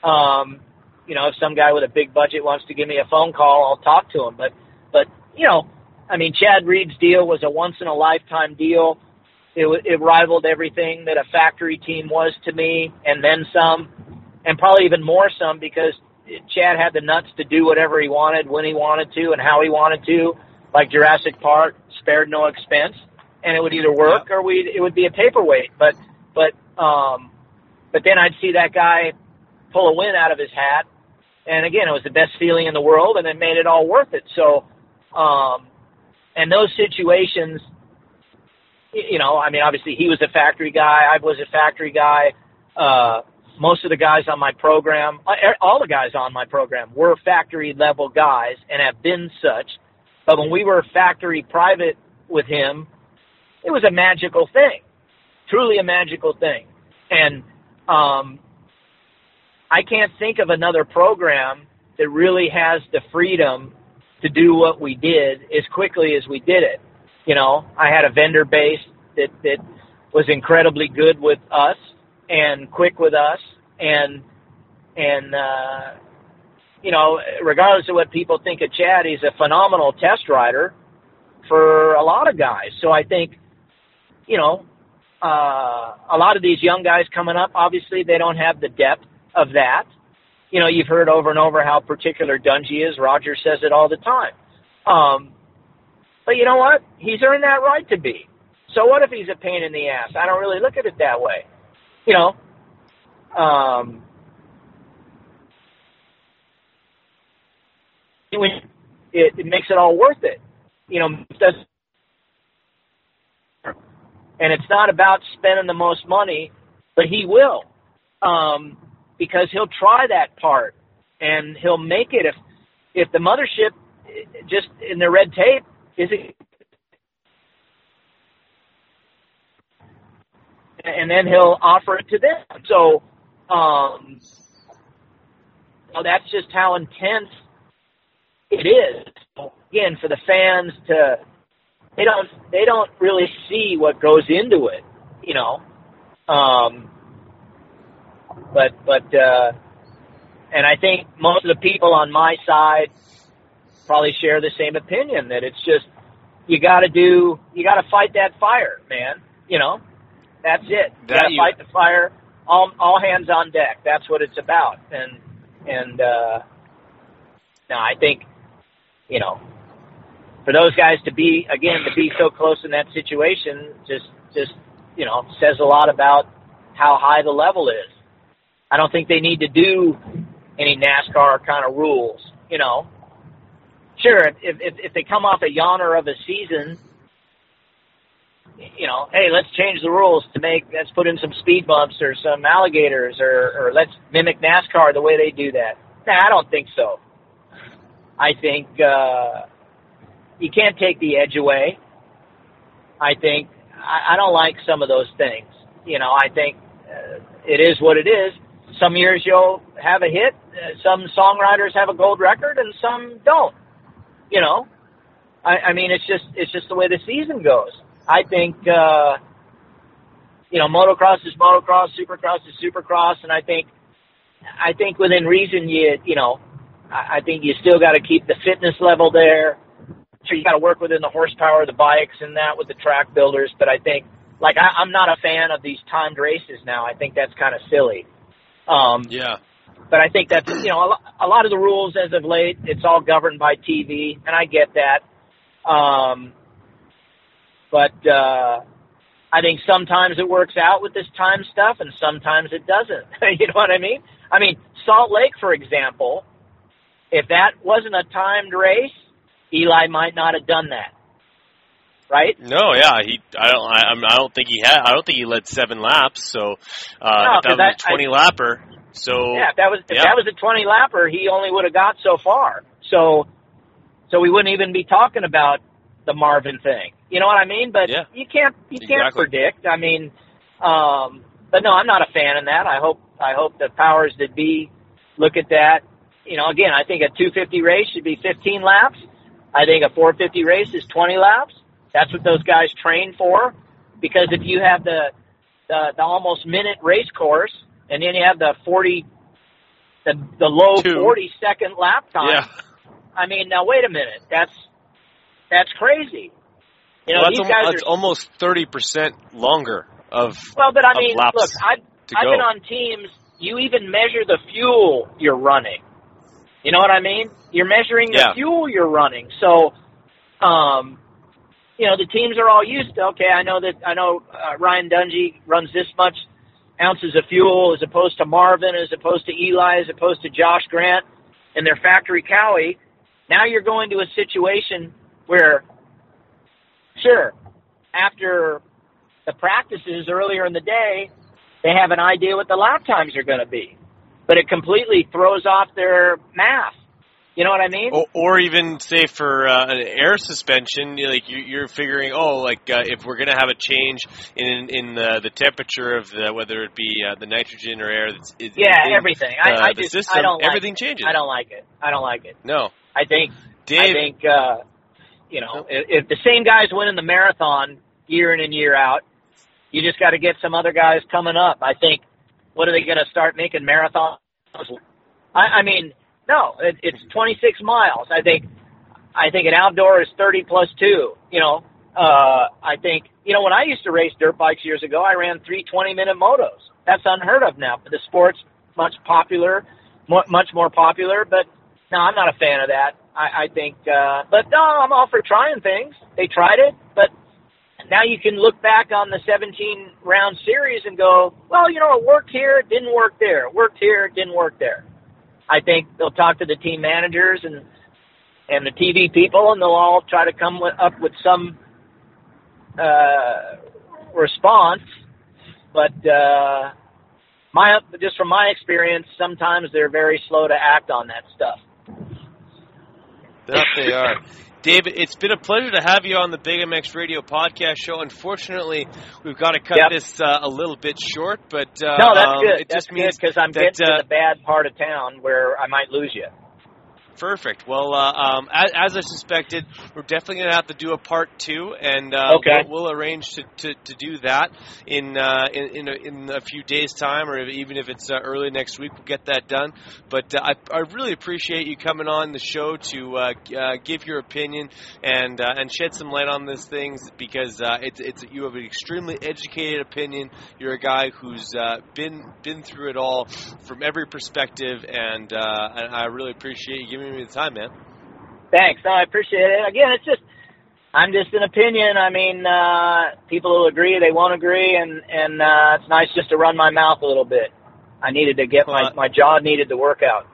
Um, you know, if some guy with a big budget wants to give me a phone call, I'll talk to him. But but you know, I mean, Chad Reed's deal was a once in a lifetime deal. It, it rivaled everything that a factory team was to me, and then some, and probably even more some because Chad had the nuts to do whatever he wanted, when he wanted to, and how he wanted to. Like Jurassic Park, spared no expense, and it would either work or we it would be a paperweight. But but um, but then I'd see that guy pull a win out of his hat, and again, it was the best feeling in the world, and it made it all worth it. So, um, and those situations, you know, I mean, obviously he was a factory guy, I was a factory guy. Uh, most of the guys on my program, uh, all the guys on my program were factory level guys and have been such. But when we were factory private with him, it was a magical thing, truly a magical thing. And um, I can't think of another program that really has the freedom to do what we did as quickly as we did it. You know, I had a vendor base that that was incredibly good with us and quick with us and and uh you know, regardless of what people think of Chad, he's a phenomenal test rider for a lot of guys. So I think, you know, uh, a lot of these young guys coming up, obviously they don't have the depth of that. You know, you've heard over and over how particular Dungey is. Roger says it all the time. Um, but you know what? He's earned that right to be. So what if he's a pain in the ass? I don't really look at it that way. You know, um, it, it makes it all worth it. You know, and it's not about spending the most money, but he will, um, because he'll try that part and he'll make it. If if the mothership just in the red tape is it, and then he'll offer it to them. So, um, well, that's just how intense it is. Again, for the fans to they don't they don't really see what goes into it, you know. Um, but but uh, and I think most of the people on my side probably share the same opinion that it's just you got to do you got to fight that fire, man. You know, that's it. You That you- fight the fire. All all hands on deck. That's what it's about. And and uh, no, I think you know for those guys to be again to be so close in that situation just just you know says a lot about how high the level is. I don't think they need to do any NASCAR kind of rules, you know. Sure, if if if they come off a yawner of a season, you know, hey, let's change the rules to make let's put in some speed bumps or some alligators or or let's mimic NASCAR the way they do that. Nah, I don't think so. I think uh you can't take the edge away. I think I, I don't like some of those things. You know, I think uh, it is what it is. Some years you'll have a hit, uh, some songwriters have a gold record, and some don't. You know, I, I mean, it's just it's just the way the season goes. I think uh, you know, motocross is motocross, supercross is supercross, and I think I think within reason, you you know, I, I think you still got to keep the fitness level there. Sure, you got to work within the horsepower the bikes and that with the track builders, but I think like I, I'm not a fan of these timed races now. I think that's kind of silly. Um, yeah. But I think that's you know a, a lot of the rules as of late. It's all governed by TV, and I get that. Um, but uh, I think sometimes it works out with this time stuff, and sometimes it doesn't. (laughs) you know what I mean? I mean Salt Lake, for example. If that wasn't a timed race, Eli might not have done that. Right? No, yeah, he. I don't. I, I'm- don't think he had. I don't think he led seven laps. So uh, No, if that was I- a twenty lapper. So Yeah, if that was if yeah. that was a twenty lapper, he only would have got so far. So so we wouldn't even be talking about the Marvin thing. You know what I mean? But Yeah. you can't you can't predict. I mean, um, but no, I'm not a fan of that. I hope I hope the powers that be look at that. You know, again, I think a 250 race should be 15 laps. I think a 450 race is 20 laps. That's what those guys train for. Because if you have the the, the almost minute race course, and then you have the 40 the the low Two. 40 second lap time. Yeah. I mean, now wait a minute. That's that's crazy. You know, well, these that's, guys that's are almost thirty percent longer of. well, but I mean, look, I've I've been on teams. You even measure the fuel you're running. You know what I mean? You're measuring the Yeah. fuel you're running. So, um, you know, the teams are all used to. Okay, I know that I know uh, Ryan Dungey runs this much ounces of fuel as opposed to Marvin, as opposed to Eli, as opposed to Josh Grant and their factory Kawi. Now you're going to a situation where, sure, after the practices earlier in the day, they have an idea what the lap times are going to be, but it completely throws off their math. You know what I mean? Or, or even say for uh, an air suspension, like you, you're figuring, oh, like uh, if we're going to have a change in in the, the temperature of the whether it be uh, the nitrogen or air that's is yeah, in, everything. I, uh, I the just system, I don't like everything it. changes. I don't like it. I don't like it. No, I think I Dave. think uh, you know if, if the same guys winning the marathon year in and year out, you just got to get some other guys coming up. I think what are they going to start making marathons? I, I mean, no, it, it's 26 miles. I think I think an outdoor is 30 plus two. You know, uh, I think you know when I used to race dirt bikes years ago, I ran three 20 minute motos. That's unheard of now. But the sport's much popular, much more popular. But no, I'm not a fan of that. I, I think, uh, but no, I'm all for trying things. They tried it, but now you can look back on the 17 round series and go, well, you know, it worked here, it didn't work there. It worked here, it didn't work there. I think they'll talk to the team managers and and the TV people, and they'll all try to come with, up with some uh, response. But uh, my just from my experience, sometimes they're very slow to act on that stuff. That they are. David, it's been a pleasure to have you on the Big MX Radio podcast show. Unfortunately, we've got to cut Yep. this uh, a little bit short, but uh, no, that's um, good. It That's just means because I'm that, getting uh, to the bad part of town where I might lose you. Perfect. Well, uh, um, as, as I suspected, we're definitely going to have to do a part two, and uh, Okay. we'll, we'll arrange to, to, to do that in uh, in in a, in a few days' time, or even if it's uh, early next week, we'll get that done. But uh, I, I really appreciate you coming on the show to uh, uh, give your opinion and uh, and shed some light on these things because uh, it's it's you have an extremely educated opinion. You're a guy who's uh, been been through it all from every perspective, and, uh, and I really appreciate you giving me the time, man. Thanks. No, I appreciate it. Again, it's just I'm just an opinion. I mean, uh, people will agree, they won't agree, and and uh, it's nice just to run my mouth a little bit. I needed to get my my jaw needed to work out.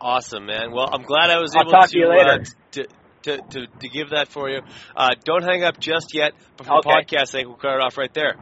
Awesome, man. Well, I'm glad I was I'll able talk to, to you later. Uh, to, to to to give that for you. Uh, don't hang up just yet, but for Okay. the podcast sake, we'll cut it off right there.